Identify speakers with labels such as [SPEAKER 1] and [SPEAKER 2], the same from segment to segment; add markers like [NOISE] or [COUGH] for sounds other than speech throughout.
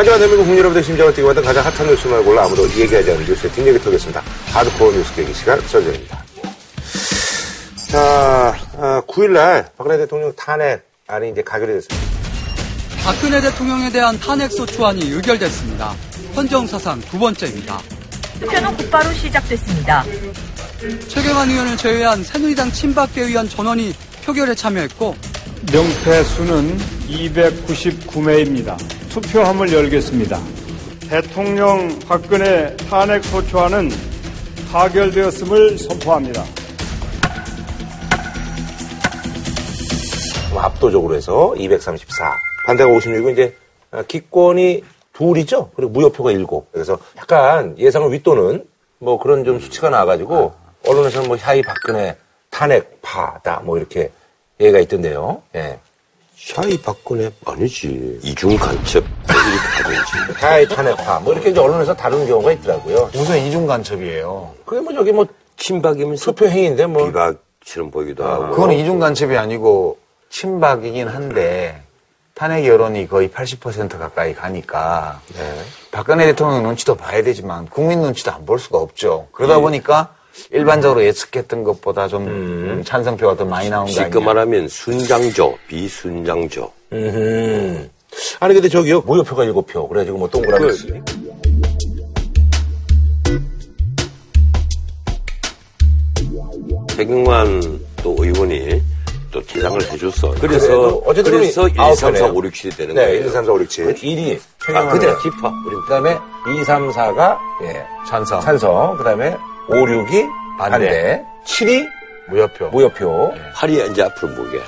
[SPEAKER 1] 하지만 대한민국 국민 여러분의 심장을 뛰게 만든 가장 핫한 뉴스만 골라 아무도 얘기하지 않는 뉴스의 뒷얘기 털겠습니다. 하드코어 뉴스 계기 시간 설정입니다. 자, 아, 9일날 박근혜 대통령 탄핵 안이 이제 가결이 됐습니다.
[SPEAKER 2] 박근혜 대통령에 대한 탄핵 소추안이 의결됐습니다. 헌정사상 두 번째입니다.
[SPEAKER 3] 투표는 곧바로 시작됐습니다.
[SPEAKER 2] 최경환 의원을 제외한 새누리당 친박계 의원 전원이 표결에 참여했고
[SPEAKER 4] 명패 수는 299매입니다. 투표함을 열겠습니다. 대통령 박근혜 탄핵 소추안은 가결되었음을 선포합니다.
[SPEAKER 1] 압도적으로 해서 234. 반대가 56이고 이제 아, 기권이 둘이죠. 그리고 무효표가 7. 그래서 약간 예상을 윗도는 뭐 그런 좀 수치가 나와가지고 언론에서는 뭐 하이 박근혜 탄핵파다 뭐 이렇게 얘기가 있던데요. 예.
[SPEAKER 5] shy 박근혜 아니지. 이중 간첩.
[SPEAKER 1] 하이 탄핵파 뭐 이렇게 이제 언론에서 다루는 경우가 있더라고요.
[SPEAKER 6] 무슨 이중 간첩이에요.
[SPEAKER 1] 그게 뭐 저기 뭐
[SPEAKER 5] 친박이면서
[SPEAKER 1] 투표 행위인데 뭐
[SPEAKER 5] 비박처럼 보기도 하고.
[SPEAKER 6] 그건 이중 간첩이 아니고 친박이긴 한데 탄핵 여론이 거의 80% 가까이 가니까
[SPEAKER 1] 네.
[SPEAKER 6] 박근혜 대통령 눈치도 봐야 되지만 국민 눈치도 안 볼 수가 없죠. 그러다 보니까 일반적으로 예측했던 것보다 좀 찬성표가 더 많이 나온 거
[SPEAKER 5] 쉽게. 말하면 순장조, 비순장조.
[SPEAKER 1] 음. 아니 근데 저기요 무효표가 7표 그래가지고 뭐 동그라미 치
[SPEAKER 5] 최경환 또 의원이 또 기장을 해줬어. 그래서
[SPEAKER 1] 어쨌든
[SPEAKER 5] 그래서 1,
[SPEAKER 1] 아홉
[SPEAKER 5] 3, 4,
[SPEAKER 1] 표네요.
[SPEAKER 5] 5, 6, 7이 되는
[SPEAKER 1] 네,
[SPEAKER 5] 거예요.
[SPEAKER 1] 1, 2, 3, 4, 5, 6, 7. 1이
[SPEAKER 5] 아, 그대 기파.
[SPEAKER 1] 그 다음에 2, 3, 4가, 예,
[SPEAKER 6] 찬성.
[SPEAKER 1] 찬성. 그 다음에 5, 6이 반대.
[SPEAKER 6] 반대.
[SPEAKER 1] 7이
[SPEAKER 6] 무효표.
[SPEAKER 1] 무효표.
[SPEAKER 5] 팔이 이제 앞으로 뭐게?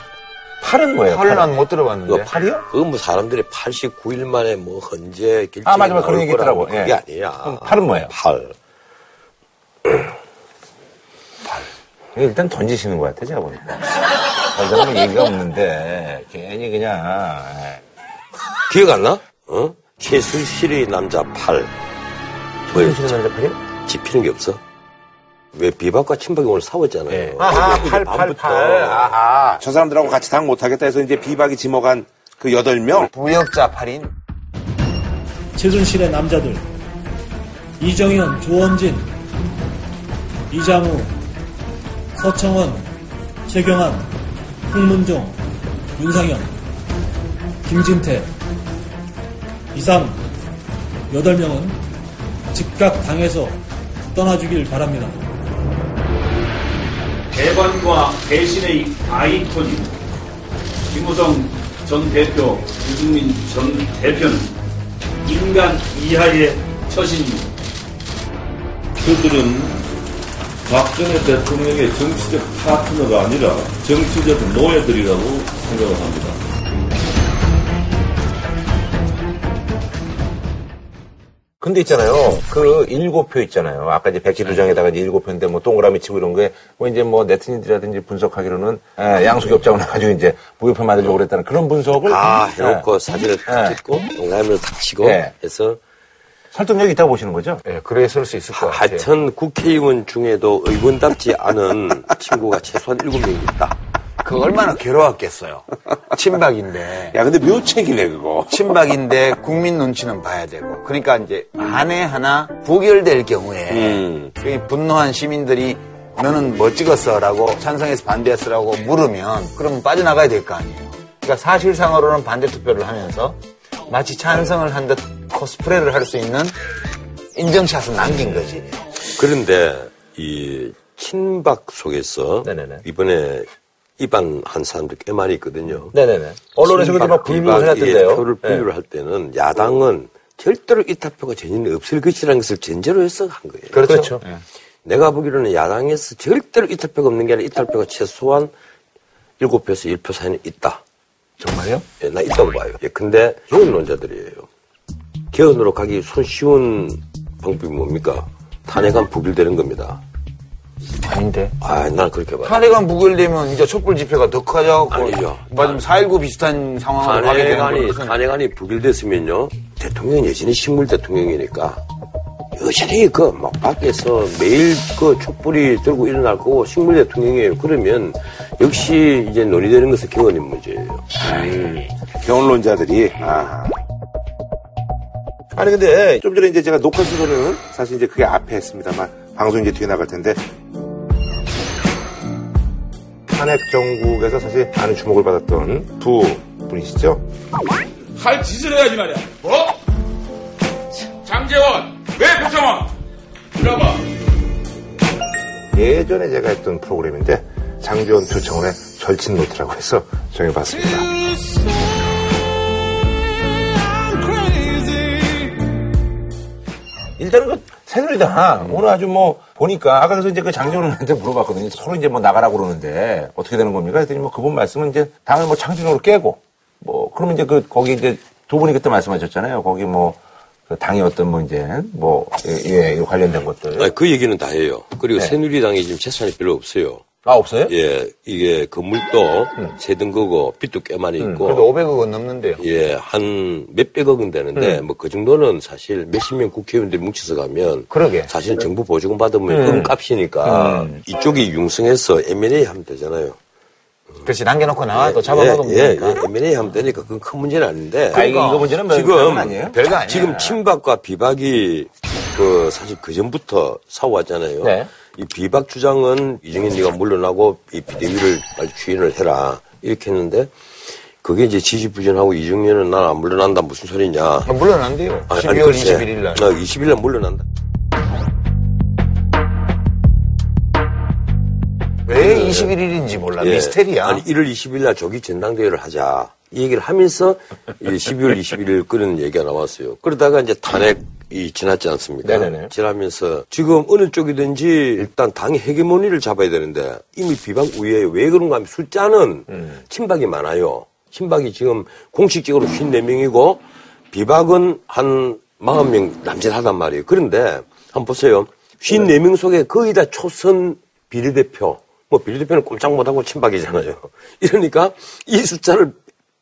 [SPEAKER 1] 8은 뭐예요?
[SPEAKER 6] 팔은
[SPEAKER 1] 8은?
[SPEAKER 6] 난못 들어봤는데.
[SPEAKER 1] 이거 8이요?
[SPEAKER 5] 그거 뭐 사람들이 89일 만에 뭐 헌재 결정
[SPEAKER 1] 아, 맞아, 맞아. 그런 얘기 있더라고.
[SPEAKER 5] 그게
[SPEAKER 1] 예.
[SPEAKER 5] 아니야.
[SPEAKER 1] 그럼 팔은 뭐예요?
[SPEAKER 5] 팔.
[SPEAKER 1] 일단 던지시는 것 같아, 제가 보니까. 다른 얘기가 없는데, 괜히 그냥, 예.
[SPEAKER 5] 기억 안 나? 어? 최순실의 남자 팔.
[SPEAKER 1] 던지시는
[SPEAKER 5] 뭐였지?
[SPEAKER 1] 남자 팔이요?
[SPEAKER 5] 집히는 게 없어? 왜 비박과 친박이 오늘 싸웠잖아요.
[SPEAKER 1] 네. 아하,
[SPEAKER 5] 근데
[SPEAKER 1] 8, 8,
[SPEAKER 5] 밤부터
[SPEAKER 1] 8. 아하. 저 사람들하고 같이 당 못하겠다 해서 이제 비박이 지목한 그 8명.
[SPEAKER 6] 부역자 8인
[SPEAKER 7] 최순실의 남자들 이정현, 조원진, 이장우, 서청원, 최경환, 홍문종, 윤상현, 김진태 이상 8명은 즉각 당에서 떠나주길 바랍니다.
[SPEAKER 8] 대관과 배신의 아이콘이 김우성 전 대표, 유승민 전 대표는 인간 이하의 처신입니다.
[SPEAKER 9] 그들은 박근혜 대통령의 정치적 파트너가 아니라 정치적 노예들이라고 생각을 합니다.
[SPEAKER 1] 근데 있잖아요. 그 일곱 표 있잖아요. 아까 이제 백지 두 장에다가 이제 일곱 표인데 뭐 동그라미 치고 이런 게 뭐 이제 뭐 네티즌들이라든지 분석하기로는 에, 양속이 업장을 가지고 이제 무효표 만들려고 그랬다는 그런 분석을
[SPEAKER 5] 다
[SPEAKER 1] 예.
[SPEAKER 5] 해놓고 사진을 탁
[SPEAKER 1] 네.
[SPEAKER 5] 찍고 동그라미를 탁 치고
[SPEAKER 1] 네.
[SPEAKER 5] 해서
[SPEAKER 1] 설득력이 있다고 보시는 거죠?
[SPEAKER 6] 예, 그랬을 수 있을 것 같아요.
[SPEAKER 5] 하여튼 국회의원 중에도 의원답지 않은 [LAUGHS] 친구가 최소한 7명 있다.
[SPEAKER 6] 그 얼마나 괴로웠겠어요. 친박인데.
[SPEAKER 1] 야, 근데 묘책이네, 그거.
[SPEAKER 6] 친박인데 국민 눈치는 봐야 되고. 그러니까 이제 안에 하나 부결될 경우에
[SPEAKER 5] 음.
[SPEAKER 6] 그 분노한 시민들이 너는 뭐 찍었어 라고 찬성해서 반대했어라고 물으면 그러면 빠져나가야 될 거 아니에요. 그러니까 사실상으로는 반대 투표를 하면서 마치 찬성을 한 듯 코스프레를 할 수 있는 인정샷을 남긴 거지.
[SPEAKER 5] 그런데 이 친박 속에서
[SPEAKER 1] 네네네.
[SPEAKER 5] 이번에 입안한 사람들 꽤 많이 있거든요.
[SPEAKER 1] 네네네. 언론에서 그렇게 막 분류를 해놨던데요.
[SPEAKER 5] 표를
[SPEAKER 1] 네.
[SPEAKER 5] 분류를 할 때는 야당은 절대로 이탈표가 전혀 없을 것이라는 것을 전제로 해서 한 거예요.
[SPEAKER 1] 그렇죠.
[SPEAKER 5] 내가 보기로는 야당에서 절대로 이탈표가 없는 게 아니라 이탈표가 최소한 7표에서 1표 사이는 있다.
[SPEAKER 1] 정말요?
[SPEAKER 5] 예, 나 있다고 봐요. 예, 근데 개헌론자들이에요. 개헌으로 가기 손쉬운 방법이 뭡니까? 탄핵안 부결되는 겁니다.
[SPEAKER 6] 아닌데.
[SPEAKER 5] 아, 난 그렇게 봐요.
[SPEAKER 6] 탄핵안 부결되면 이제 촛불 집회가 더 커져갖고
[SPEAKER 5] 아니죠.
[SPEAKER 6] 맞으면 4.19 비슷한 상황으로 가게 되는
[SPEAKER 5] 탄핵안이,
[SPEAKER 6] 것은
[SPEAKER 5] 탄핵안이 부결됐으면요, 대통령은 여전히 식물 대통령이니까, 여전히 그, 막, 밖에서 매일 그 촛불이 들고 일어날 거고, 식물 대통령이에요. 그러면, 역시 이제 논의되는 것은 개헌인 문제예요.
[SPEAKER 1] 경론자들이, 아. 아니 근데 좀 전에 이제 제가 녹화 순서는 사실 이제 그게 앞에 했습니다만 방송 이제 뒤에 나갈 텐데 탄핵 정국에서 사실 많은 주목을 받았던 두 분이시죠.
[SPEAKER 10] 할 짓을 해야지 말이야. 뭐? 장재원, 왜 표창원? 들어봐.
[SPEAKER 1] 예전에 제가 했던 프로그램인데 장제원 표창원의 절친 노트라고 해서 정해봤습니다. 일단은 그 새누리당 오늘 아주 뭐 보니까 아까 그래서 이제 그 장제원한테 물어봤거든요. 서로 이제 뭐 나가라고 그러는데 어떻게 되는 겁니까? 그랬더니 뭐 그분 말씀은 이제 당을 뭐 창진으로 깨고 뭐 그러면 이제 그 거기 이제 두 분이 그때 말씀하셨잖아요. 거기 뭐 그 당의 어떤 뭐 이제 뭐 예, 예, 관련된 것들.
[SPEAKER 5] 아니, 그 얘기는 다 해요. 그리고
[SPEAKER 1] 네.
[SPEAKER 5] 새누리당이 지금 재산이 별로 없어요.
[SPEAKER 1] 아 없어요?
[SPEAKER 5] 예, 이게 건물도 세든 거고 빚도 꽤 많이 있고.
[SPEAKER 6] 그래도 500억은 넘는데요.
[SPEAKER 5] 예, 한 몇백억은 되는데, 뭐 그 정도는 사실 몇십 명 국회의원들이 뭉쳐서 가면.
[SPEAKER 6] 그러게.
[SPEAKER 5] 사실 정부 보조금 받으면 음 값이니까 이쪽이 융성해서 M&A 하면 되잖아요.
[SPEAKER 6] 그렇지, 남겨놓고 나와 또 잡아먹으면
[SPEAKER 5] 예,
[SPEAKER 6] 되니까.
[SPEAKER 5] 예, M&A 하면 되니까 그건 큰 문제는 아닌데.
[SPEAKER 1] 아, 이거, 이거 문제는 별-
[SPEAKER 5] 지금
[SPEAKER 1] 아니에요?
[SPEAKER 6] 별거 아니야.
[SPEAKER 5] 지금 친박과 비박이 그 사실 그 전부터 싸워왔잖아요.
[SPEAKER 1] 네.
[SPEAKER 5] 이 비박 주장은 이정현 네가 물러나고 이 비대위를 빨리 추인을 해라 이렇게 했는데 그게 이제 지지부진하고 이정현은 난 안 물러난다 무슨 소리냐.
[SPEAKER 6] 아, 물러난대요. 12월 21일 날.
[SPEAKER 5] 20일 날 물러난다.
[SPEAKER 6] 왜 21일인지 몰라.
[SPEAKER 5] 예.
[SPEAKER 6] 미스테리야.
[SPEAKER 5] 아니 1월 20일 날 조기 전당대회를 하자. 이 얘기를 하면서 이 12월 21일 그런 얘기가 나왔어요. 그러다가 이제 탄핵 이 지났지 않습니까?
[SPEAKER 1] 네네네.
[SPEAKER 5] 지나면서 지금 어느 쪽이든지 일단 당의 헤게모니를 잡아야 되는데 이미 비박 우위에 왜 그런가 하면 숫자는 친박이 많아요. 친박이 지금 공식적으로 54명이고 비박은 한 40명 남짓하단 말이에요. 그런데 한번 보세요. 54명 속에 거의 다 초선 비례대표, 뭐 비례대표는 꼼짝 못하고 친박이잖아요. [LAUGHS] 이러니까 이 숫자를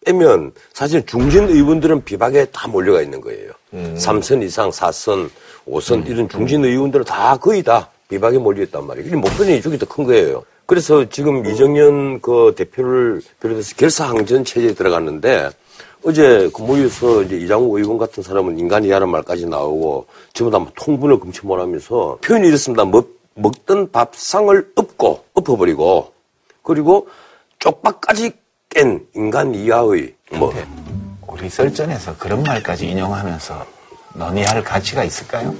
[SPEAKER 5] 빼면 사실 중진 의원들은 비박에 다 몰려가 있는 거예요. 삼 3선 이상, 4선, 5선 이런 중진 의원들은 다 거의 다 비박에 몰려있단 말이에요. 이 목소리는 이쪽이 더 큰 거예요. 그래서 지금 이정현 그 대표를 비롯해서 결사항전 체제에 들어갔는데 어제 그 모여서 이제 이장우 의원 같은 사람은 인간이야라는 말까지 나오고 전부 다뭐 통분을 금치 못하면서 표현이 이렇습니다. 먹, 먹던 밥상을 엎고 엎어버리고 그리고 쪽박까지 깬 인간 이하의 뭐
[SPEAKER 6] 우리 설전에서 그런 말까지 인용하면서 논의할 가치가 있을까요?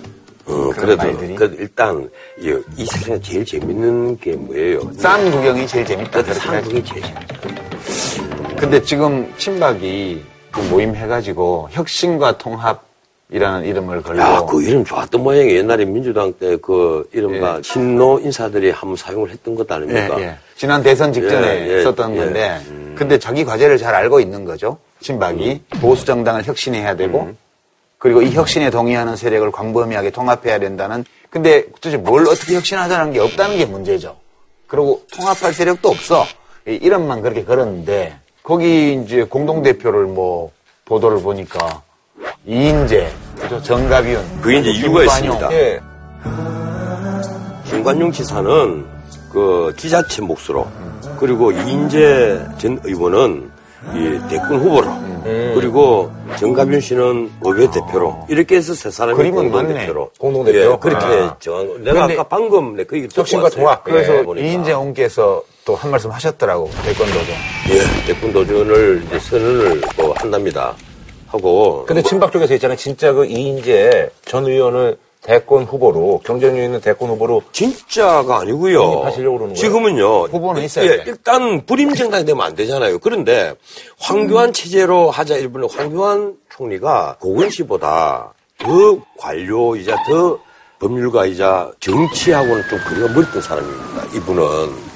[SPEAKER 5] 어,
[SPEAKER 6] 그런
[SPEAKER 5] 그래도. 그래도 일단 이, 이 세상에 제일 재밌는 게 뭐예요?
[SPEAKER 6] 쌈 구경이 제일 재밌다. 그렇게 하지.
[SPEAKER 5] 상국이 제일 재밌다.
[SPEAKER 6] 근데 지금 친박이 그 모임 해가지고 혁신과 통합 이라는 이름을 걸고
[SPEAKER 5] 야, 그 이름 좋았던 모양이 옛날에 민주당 때 그 이른바
[SPEAKER 6] 예.
[SPEAKER 5] 친노 인사들이 한번 사용을 했던 것
[SPEAKER 6] 예,
[SPEAKER 5] 아닙니까?
[SPEAKER 6] 예. 지난 대선 직전에
[SPEAKER 5] 예, 예,
[SPEAKER 6] 썼던
[SPEAKER 5] 예.
[SPEAKER 6] 건데 근데 자기 과제를 잘 알고 있는 거죠. 친박이
[SPEAKER 5] 음.
[SPEAKER 6] 보수 정당을 혁신해야 되고 그리고 이 혁신에 동의하는 세력을 광범위하게 통합해야 된다는 근데 도대체 뭘 어떻게 혁신하자는 게 없다는 게 문제죠. 그리고 통합할 세력도 없어. 이 이름만 그렇게 걸었는데 거기 이제 공동대표를 뭐 보도를 보니까 이인재, 저 정가비운,
[SPEAKER 5] 그게 이제 이유가. 있습니다.
[SPEAKER 1] 예.
[SPEAKER 5] 김관용 지사는 그 지자체 몫으로 그리고 이인재 전 의원은 이 대권 후보로 그리고 정가빈 씨는 의회 대표로 이렇게 해서 세 사람이
[SPEAKER 6] 그림은
[SPEAKER 5] 공동대표로
[SPEAKER 1] 공동대표?
[SPEAKER 5] 예, 그렇게
[SPEAKER 1] 아.
[SPEAKER 5] 정한 거. 내가 아까 방금 내그 얘기
[SPEAKER 1] 혁신과 통합.
[SPEAKER 6] 그래서
[SPEAKER 5] 예, 보니까.
[SPEAKER 6] 이인재 의원께서 또 한 말씀 하셨더라고 대권도전.
[SPEAKER 5] 예, 대권 도전을 이제 선언을 뭐 한답니다 하고
[SPEAKER 1] 근데 친박 쪽에서 있잖아요. 진짜 그 이인재 전 의원을 대권 후보로 경쟁력 있는 대권 후보로
[SPEAKER 5] 진짜가 아니고요.
[SPEAKER 1] 영입하시려고 그러는 거예요?
[SPEAKER 5] 지금은요.
[SPEAKER 6] 후보는 있어야
[SPEAKER 5] 예,
[SPEAKER 6] 돼.
[SPEAKER 5] 일단 불임 정당이 되면 안 되잖아요. 그런데 황교안 체제로 하자 일본의 황교안 총리가 고건 씨보다 더 관료이자 더 법률가이자 정치하고는 좀 거리가 멀던 사람입니다. 이분은.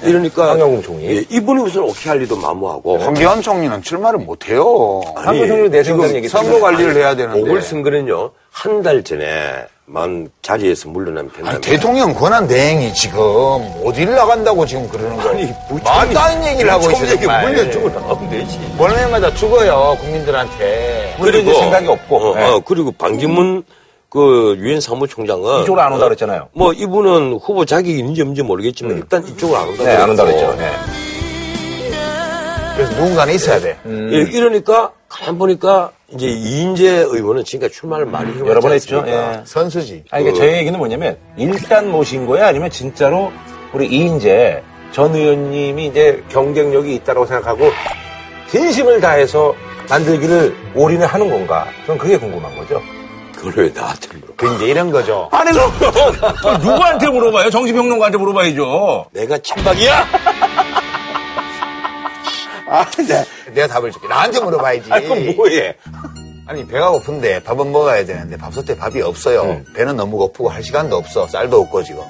[SPEAKER 5] 이러니까
[SPEAKER 1] 황영웅 총리.
[SPEAKER 5] 예, 이분이 우선 오케이 할 리도 마무하고
[SPEAKER 6] 황교안 총리는 출마를 못해요.
[SPEAKER 1] 황교안 총리는 내세운다는 얘기
[SPEAKER 6] 선거 관리를 해야 되는데.
[SPEAKER 5] 보궐선거는요 한 달 전에 만 자리에서 된다.
[SPEAKER 6] 아니, 대통령 권한 대행이 지금 어딜 나간다고 지금 그러는 거야.
[SPEAKER 5] 아니,
[SPEAKER 6] 말도 안 되는 얘기를 하고 있어, 정말.
[SPEAKER 5] 물려주고 나가면 되지.
[SPEAKER 6] 월매마다 죽어요, 국민들한테.
[SPEAKER 1] 물려줄 생각이 없고.
[SPEAKER 5] 어,
[SPEAKER 1] 네.
[SPEAKER 5] 어, 그리고 방기문 그 유엔 사무총장은
[SPEAKER 1] 이쪽으로 안 온다 그랬잖아요.
[SPEAKER 5] 뭐 이분은 후보 자격이 있는지 없는지 모르겠지만 일단 이쪽으로 안 온다.
[SPEAKER 1] 네, 안 온다. 그랬죠. 네.
[SPEAKER 6] 그래서 누군가는 있어야 돼.
[SPEAKER 5] 예, 이러니까 가만 보니까 이제 이인재 의원은 지금까지 출마를 많이 해왔지
[SPEAKER 1] 여러 번 했죠. 예.
[SPEAKER 6] 선수지.
[SPEAKER 1] 아니, 그러니까 저희 얘기는 뭐냐면, 일단 모신 거야? 아니면 진짜로 우리 이인재 전 의원님이 이제 경쟁력이 있다고 생각하고, 진심을 다해서 만들기를 올인을 하는 건가? 저는 그게 궁금한 거죠.
[SPEAKER 5] 그걸 왜 나한테 물어?
[SPEAKER 6] 그 이제 이런 거죠.
[SPEAKER 1] 아니, 그럼 [LAUGHS] 누구한테 물어봐요? 정치평론가한테 물어봐야죠.
[SPEAKER 5] 내가 친박이야?
[SPEAKER 6] 아, 네. 내가 답을 줄게. 나한테 물어봐야지.
[SPEAKER 1] 아니, 그럼 뭐해?
[SPEAKER 6] 아니, 배가 고픈데 밥은 먹어야 되는데 밥솥에 밥이 없어요. 배는 너무 고프고 할 시간도 없어. 쌀도 없고 지금.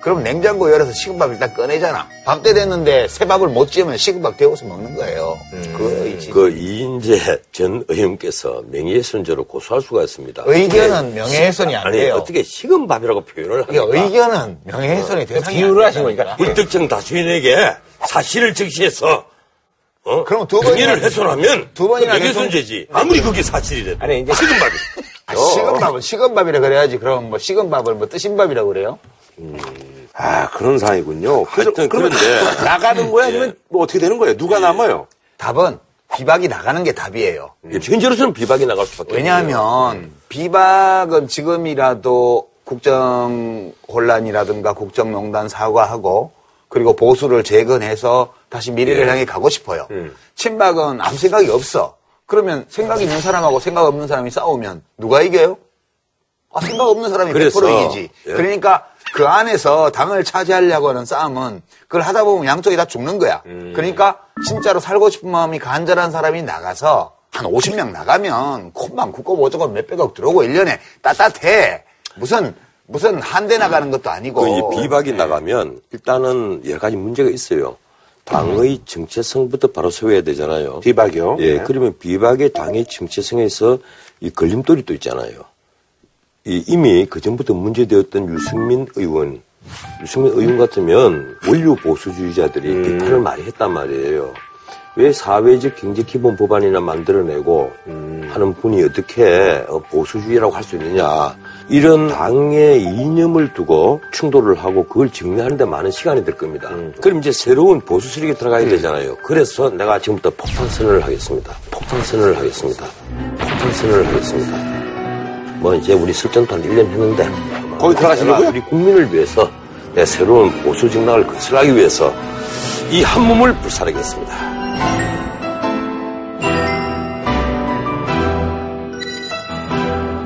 [SPEAKER 6] 그럼 냉장고 열어서 식은밥 일단 꺼내잖아. 밥때 됐는데 새 밥을 못 지으면 식은밥 데워서 먹는 거예요. 그거이지.
[SPEAKER 5] 그 이인재 전 의원께서 명예훼손죄로 고소할 수가 있습니다.
[SPEAKER 6] 의견은 명예훼손이 안
[SPEAKER 5] 아니,
[SPEAKER 6] 돼요.
[SPEAKER 5] 어떻게 식은밥이라고 표현을 합니까?
[SPEAKER 6] 의견은 명예훼손이 대상이
[SPEAKER 1] 비유를
[SPEAKER 6] 안
[SPEAKER 1] 하신. 거니까.
[SPEAKER 5] 불특정 다수인에게 사실을 적시해서 어?
[SPEAKER 6] 그럼 두 번이나-
[SPEAKER 5] 명예를 훼손하면
[SPEAKER 6] 두 번이나
[SPEAKER 5] 그 명예훼손죄지. 아무리 그게 사실이래.
[SPEAKER 1] 아니, 이제
[SPEAKER 5] 식은밥이.
[SPEAKER 6] 아, 식은밥은 식은밥이라 그래야지. 그럼 뭐 식은밥을 뭐 뜨신 밥이라고 그래요?
[SPEAKER 1] 아, 그런 상황이군요.
[SPEAKER 5] 하여튼
[SPEAKER 1] 그러면
[SPEAKER 5] 그런데 [LAUGHS]
[SPEAKER 1] 나가는 거야? 아니면 뭐 어떻게 되는 거예요? 누가 남아요?
[SPEAKER 6] 답은 비박이 나가는 게 답이에요.
[SPEAKER 5] 예, 현재로서는 비박이 나갈 수밖에 없어요.
[SPEAKER 6] 왜냐하면 비박은 지금이라도 국정 혼란이라든가 국정농단 사과하고 그리고 보수를 재건해서 다시 미래를
[SPEAKER 5] 예.
[SPEAKER 6] 향해 가고 싶어요.
[SPEAKER 5] 음.
[SPEAKER 6] 친박은 아무 생각이 없어. 그러면 생각 있는 사람하고 생각 없는 사람이 싸우면 누가 이겨요? 아, 생각 없는 사람이
[SPEAKER 5] 그래서,
[SPEAKER 6] 100% 이기지.
[SPEAKER 5] 예.
[SPEAKER 6] 그러니까 그 안에서 당을 차지하려고 하는 싸움은 그걸 하다 보면 양쪽이 다 죽는 거야.
[SPEAKER 5] 음.
[SPEAKER 6] 그러니까 진짜로 살고 싶은 마음이 간절한 사람이 나가서 한 50명 나가면 콧만 굳고 뭐저거 몇백억 들어오고 1년에 따뜻해. 무슨 무슨 한 대 나가는 것도 아니고.
[SPEAKER 5] 그이 비박이 나가면 일단은 여러 가지 문제가 있어요. 당의 정체성부터 바로 세워야 되잖아요.
[SPEAKER 1] 비박이요?
[SPEAKER 5] 예,
[SPEAKER 1] 네.
[SPEAKER 5] 그러면 비박의 당의 정체성에서 이 걸림돌이 또 있잖아요. 이 이미 그 전부터 문제되었던 유승민 의원, 유승민 의원 같으면 원류 보수주의자들이
[SPEAKER 1] 음.
[SPEAKER 5] 비판을 많이 했단 말이에요. 왜 사회적 경제 기본 법안이나 만들어내고
[SPEAKER 1] 음.
[SPEAKER 5] 하는 분이 어떻게 어, 보수주의라고 할 수 있느냐. 이런 당의 이념을 두고 충돌을 하고 그걸 정리하는데 많은 시간이 들 겁니다.
[SPEAKER 1] 음.
[SPEAKER 5] 그럼 이제 새로운 보수 세력이 들어가야 되잖아요. 그래서 내가 지금부터 폭탄 선언을 하겠습니다. 폭탄 선언을 하겠습니다. 폭탄 선언을 하겠습니다. 뭐 이제 우리 설전도 한 1년 했는데
[SPEAKER 1] 거기 들어가시려고요?
[SPEAKER 5] 우리 국민을 위해서 내 새로운 보수 정당을 건설하기 위해서 이 한 몸을 불사르겠습니다.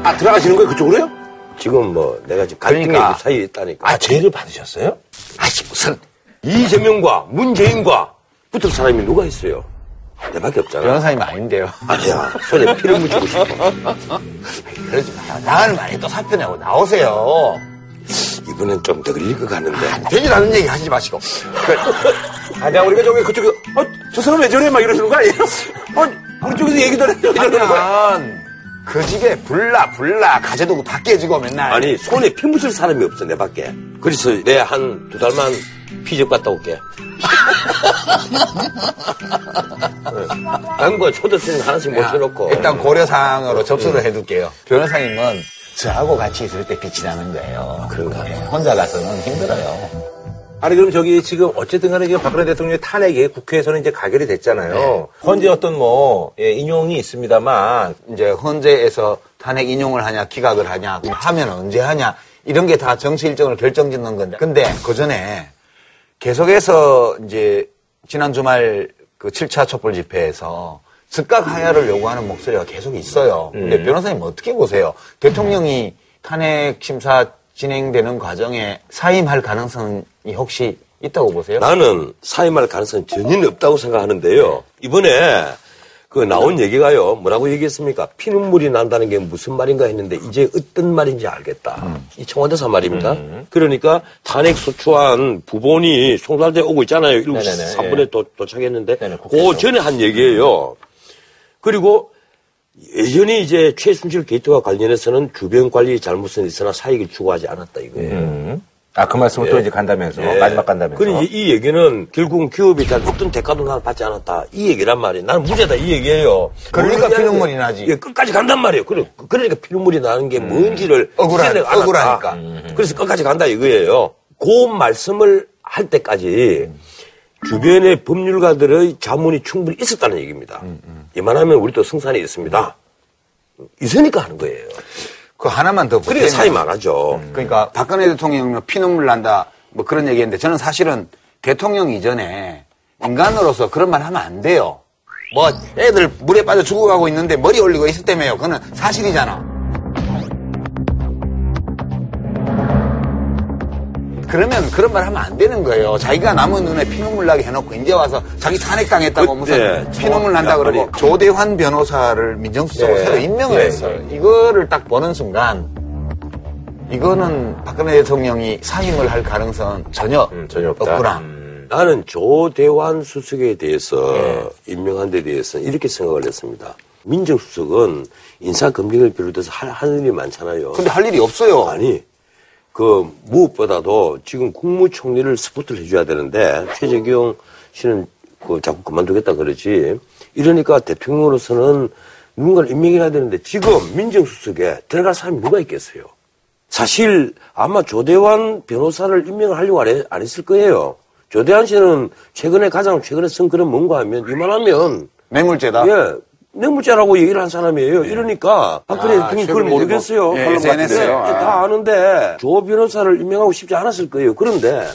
[SPEAKER 1] 아, 들어가시는 거예요? 그쪽으로요?
[SPEAKER 5] 지금 뭐 내가 지금 갈등의
[SPEAKER 6] 그러니까.
[SPEAKER 5] 그 사이에 있다니까.
[SPEAKER 1] 아, 죄를 받으셨어요?
[SPEAKER 5] 아씨 무슨 이재명과 문재인과 붙을 사람이 누가 있어요? 내밖에 없잖아.
[SPEAKER 6] 변호사님 아닌데요.
[SPEAKER 5] 아니야. 손에 피를 묻히고 싶어.
[SPEAKER 6] 그러지 마. 나을 많이 또 사표 내고 나오세요.
[SPEAKER 5] 이번엔 좀더 걸릴 것 같는데.
[SPEAKER 6] 되질 않는 얘기 하지 마시고.
[SPEAKER 1] 아, 내가 우리가 저기 그쪽에, 어, 저 사람 왜 저래? 막 이러시는 거 아니에요? 어, 우리 쪽에서 얘기도 안 해요. 이러는 거야.
[SPEAKER 6] 그 집에 불나 불나 가재도구 다 깨지고 맨날.
[SPEAKER 5] 아니 손에 피 묻힐 사람이 없어 내 밖에. 그래서 내 한 두 달만 피적 갔다 올게. 난뭐 초대생 하나씩
[SPEAKER 6] 야,
[SPEAKER 5] 모셔놓고.
[SPEAKER 6] 일단 고려사항으로 접수를 해둘게요. 변호사님은 저하고 같이 있을 때 빛이 나는 거예요.
[SPEAKER 5] 그런가?
[SPEAKER 6] 네, 혼자 가서는 힘들어요.
[SPEAKER 1] 아니, 그럼 저기 지금 어쨌든 간에 지금 박근혜 대통령의 탄핵이 국회에서는 이제 가결이 됐잖아요. 헌재 어떤 뭐, 예, 인용이 있습니다만,
[SPEAKER 6] 이제 헌재에서 탄핵 인용을 하냐 기각을 하냐 하면 언제 하냐 이런 게 다 정치 일정을 결정짓는 건데 근데 그 전에 계속해서 이제 지난 주말 그 7차 촛불 집회에서 즉각 하야를 요구하는 목소리가 계속 있어요. 근데 변호사님 어떻게 보세요? 대통령이 탄핵 심사 진행되는 과정에 사임할 가능성이 혹시 있다고 보세요?
[SPEAKER 5] 나는 사임할 가능성이 전혀 없다고 생각하는데요. 이번에 그 나온 얘기가요. 뭐라고 얘기했습니까? 피눈물이 난다는 게 무슨 말인가 했는데 이제 어떤 말인지 알겠다. 이 청와대사 말입니다. 그러니까 탄핵 소추안 부본이 송달대 오고 있잖아요. 7시
[SPEAKER 1] 네네네,
[SPEAKER 5] 3분에 도, 도착했는데
[SPEAKER 1] 네네.
[SPEAKER 5] 그 전에 한 얘기예요. 그리고 예전에 이제 최순실 게이트와 관련해서는 주변 관리 잘못은 있으나 사익을 추구하지 않았다 이거예요.
[SPEAKER 1] 아, 그 말씀을 또
[SPEAKER 5] 예.
[SPEAKER 1] 이제 간다면서,
[SPEAKER 5] 예.
[SPEAKER 1] 마지막 간다면서.
[SPEAKER 5] 그럼 이, 이 얘기는 결국은 기업에 대한 어떤 대가도 난 받지 않았다. 이 얘기란 말이에요. 나는 무죄다 이 얘기예요.
[SPEAKER 6] 그러니까 피눈물이? 나지.
[SPEAKER 5] 예, 끝까지 간단 말이에요. 그래, 그러니까 피눈물이 나는 게 뭔지를
[SPEAKER 6] 억울하-
[SPEAKER 5] 생각 안
[SPEAKER 6] 억울하니까.
[SPEAKER 5] 했다. 그래서 끝까지 간다 이거예요. 그 말씀을 할 때까지 주변의 법률가들의 자문이 충분히 있었다는 얘기입니다. 이만하면 우리도 성산이 있습니다. 있으니까 하는 거예요.
[SPEAKER 6] 그 하나만 더
[SPEAKER 5] 그러니까 사이 많아죠.
[SPEAKER 6] 그러니까 박근혜 대통령 피눈물 난다 뭐 그런 얘기했는데 저는 사실은 대통령 이전에 인간으로서 그런 말 하면 안 돼요. 뭐 애들 물에 빠져 죽어가고 있는데 머리 올리고 있을 때문에요. 그거는 사실이잖아. 그러면 그런 말 하면 안 되는 거예요. 자기가 남은 눈에 피눈물 나게 해놓고 이제 와서 자기 탄핵당했다고
[SPEAKER 5] 그때
[SPEAKER 6] 무슨 피눈물 난다 그러고 조대환 변호사를 민정수석으로
[SPEAKER 1] 예.
[SPEAKER 6] 새로 임명을
[SPEAKER 1] 예,
[SPEAKER 6] 했어요. 이거를 딱 보는 순간 이거는 박근혜 대통령이 사임을 할 가능성은 전혀,
[SPEAKER 1] 음, 전혀 없다.
[SPEAKER 6] 없구나.
[SPEAKER 5] 나는 조대환 수석에 대해서
[SPEAKER 6] 예.
[SPEAKER 5] 임명한 데 대해서 이렇게 생각을 했습니다. 민정수석은 인사검증을 비롯해서 할, 할 일이 많잖아요.
[SPEAKER 6] 근데 할 일이 없어요.
[SPEAKER 5] 아니, 그, 무엇보다도 지금 국무총리를 스포트를 해줘야 되는데, 최재경 씨는 그 자꾸 그만두겠다 그러지. 이러니까 대통령으로서는 누군가를 임명해야 되는데, 지금 민정수석에 들어갈 사람이 누가 있겠어요? 사실 아마 조대환 변호사를 임명을 하려고 안, 했, 안 했을 거예요. 조대환 씨는 최근에 가장 최근에 쓴 글은 뭔가 하면, 이만하면,
[SPEAKER 6] 뇌물죄다.
[SPEAKER 5] 예, 뇌물죄라고 얘기를 한 사람이에요. 이러니까 박근혜
[SPEAKER 6] 아,
[SPEAKER 5] 대통령이 그걸 모르겠어요.
[SPEAKER 6] 뭐, 예,
[SPEAKER 5] 같은데.
[SPEAKER 6] SNS에요.
[SPEAKER 5] 예, 다 아는데 조 변호사를 임명하고 싶지 않았을 거예요. 그런데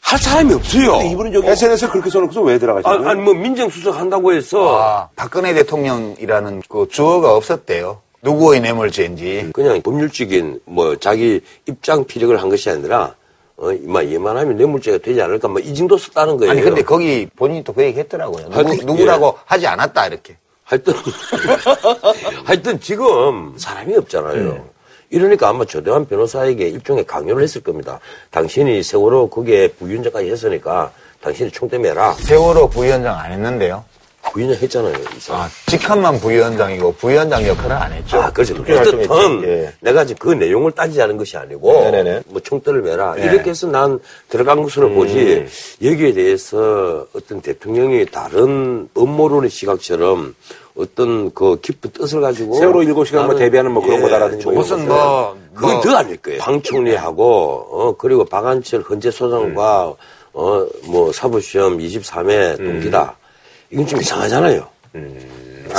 [SPEAKER 5] 할 사람이 없어요.
[SPEAKER 1] 이분은 저기 SNS에 그렇게 써놓고서 왜 들어가시는
[SPEAKER 5] 아니,
[SPEAKER 1] 거예요?
[SPEAKER 5] 아니, 뭐 민정수석 한다고 해서
[SPEAKER 6] 아, 박근혜 대통령이라는 그 주어가 없었대요. 누구의 뇌물죄인지.
[SPEAKER 5] 그냥 법률적인 뭐 자기 입장 피력을 한 것이 아니라 어, 이만 이만하면 뇌물죄가 되지 않을까 뭐 이 정도 썼다는 거예요.
[SPEAKER 6] 아니, 근데 거기 본인이 또 그 얘기 했더라고요. 누구,
[SPEAKER 5] 하여튼,
[SPEAKER 6] 누구라고 하지 않았다, 이렇게.
[SPEAKER 5] 하여튼, [LAUGHS] 하여튼 지금 사람이 없잖아요. 이러니까 아마 조대환 변호사에게 일종의 강요를 했을 겁니다. 당신이 세월호 거기에 부위원장까지 했으니까 당신이 총대 매라.
[SPEAKER 6] 세월호 부위원장 안 했는데요.
[SPEAKER 5] 부위원장 했잖아요. 이.
[SPEAKER 6] 아, 직함만 부위원장이고 부위원장 역할은 안 했죠.
[SPEAKER 5] 아, 그렇죠. 어쨌든
[SPEAKER 1] 예.
[SPEAKER 5] 내가 지금 그 내용을 따지자는 것이 아니고
[SPEAKER 1] 네네네.
[SPEAKER 5] 뭐 총대를 매라
[SPEAKER 6] 네.
[SPEAKER 5] 이렇게 해서 난 들어간 것으로 보지 여기에 대해서 어떤 대통령이 다른 음모론의 시각처럼 어떤 그 깊은 뜻을 가지고
[SPEAKER 1] 세월호 일곱 시간 뭐
[SPEAKER 5] 나는-
[SPEAKER 1] 대비하는 뭐 그런 거다라든지 뭐
[SPEAKER 6] 무슨. 뭐,
[SPEAKER 5] 그건
[SPEAKER 6] 뭐
[SPEAKER 5] 더 아닐 거예요. 방 총리하고 어 그리고 박한철 헌재 소장과 어뭐 사법시험 23회 동기다. 이건 좀 이상하잖아요.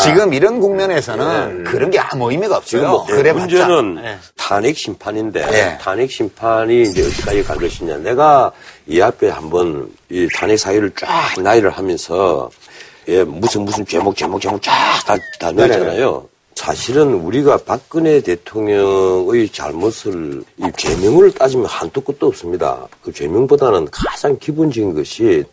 [SPEAKER 6] 지금 이런 국면에서는 그런 게 아무 의미가 없어요.
[SPEAKER 5] 뭐
[SPEAKER 6] 그래.
[SPEAKER 5] 문제는
[SPEAKER 6] 예.
[SPEAKER 5] 탄핵 심판인데
[SPEAKER 6] 예.
[SPEAKER 5] 탄핵 심판이 이제 어디까지 갈 것이냐. 내가 이 앞에 한번 이 탄핵 사유를 쫙 나열을 하면서 예, 무슨 무슨 제목 제목 제목 쫙 다 다 넣었잖아요. 사실은 우리가 박근혜 대통령의 잘못을 이 죄명을 따지면 한도 끝도 없습니다. 그 죄명보다는 가장 기본적인 것이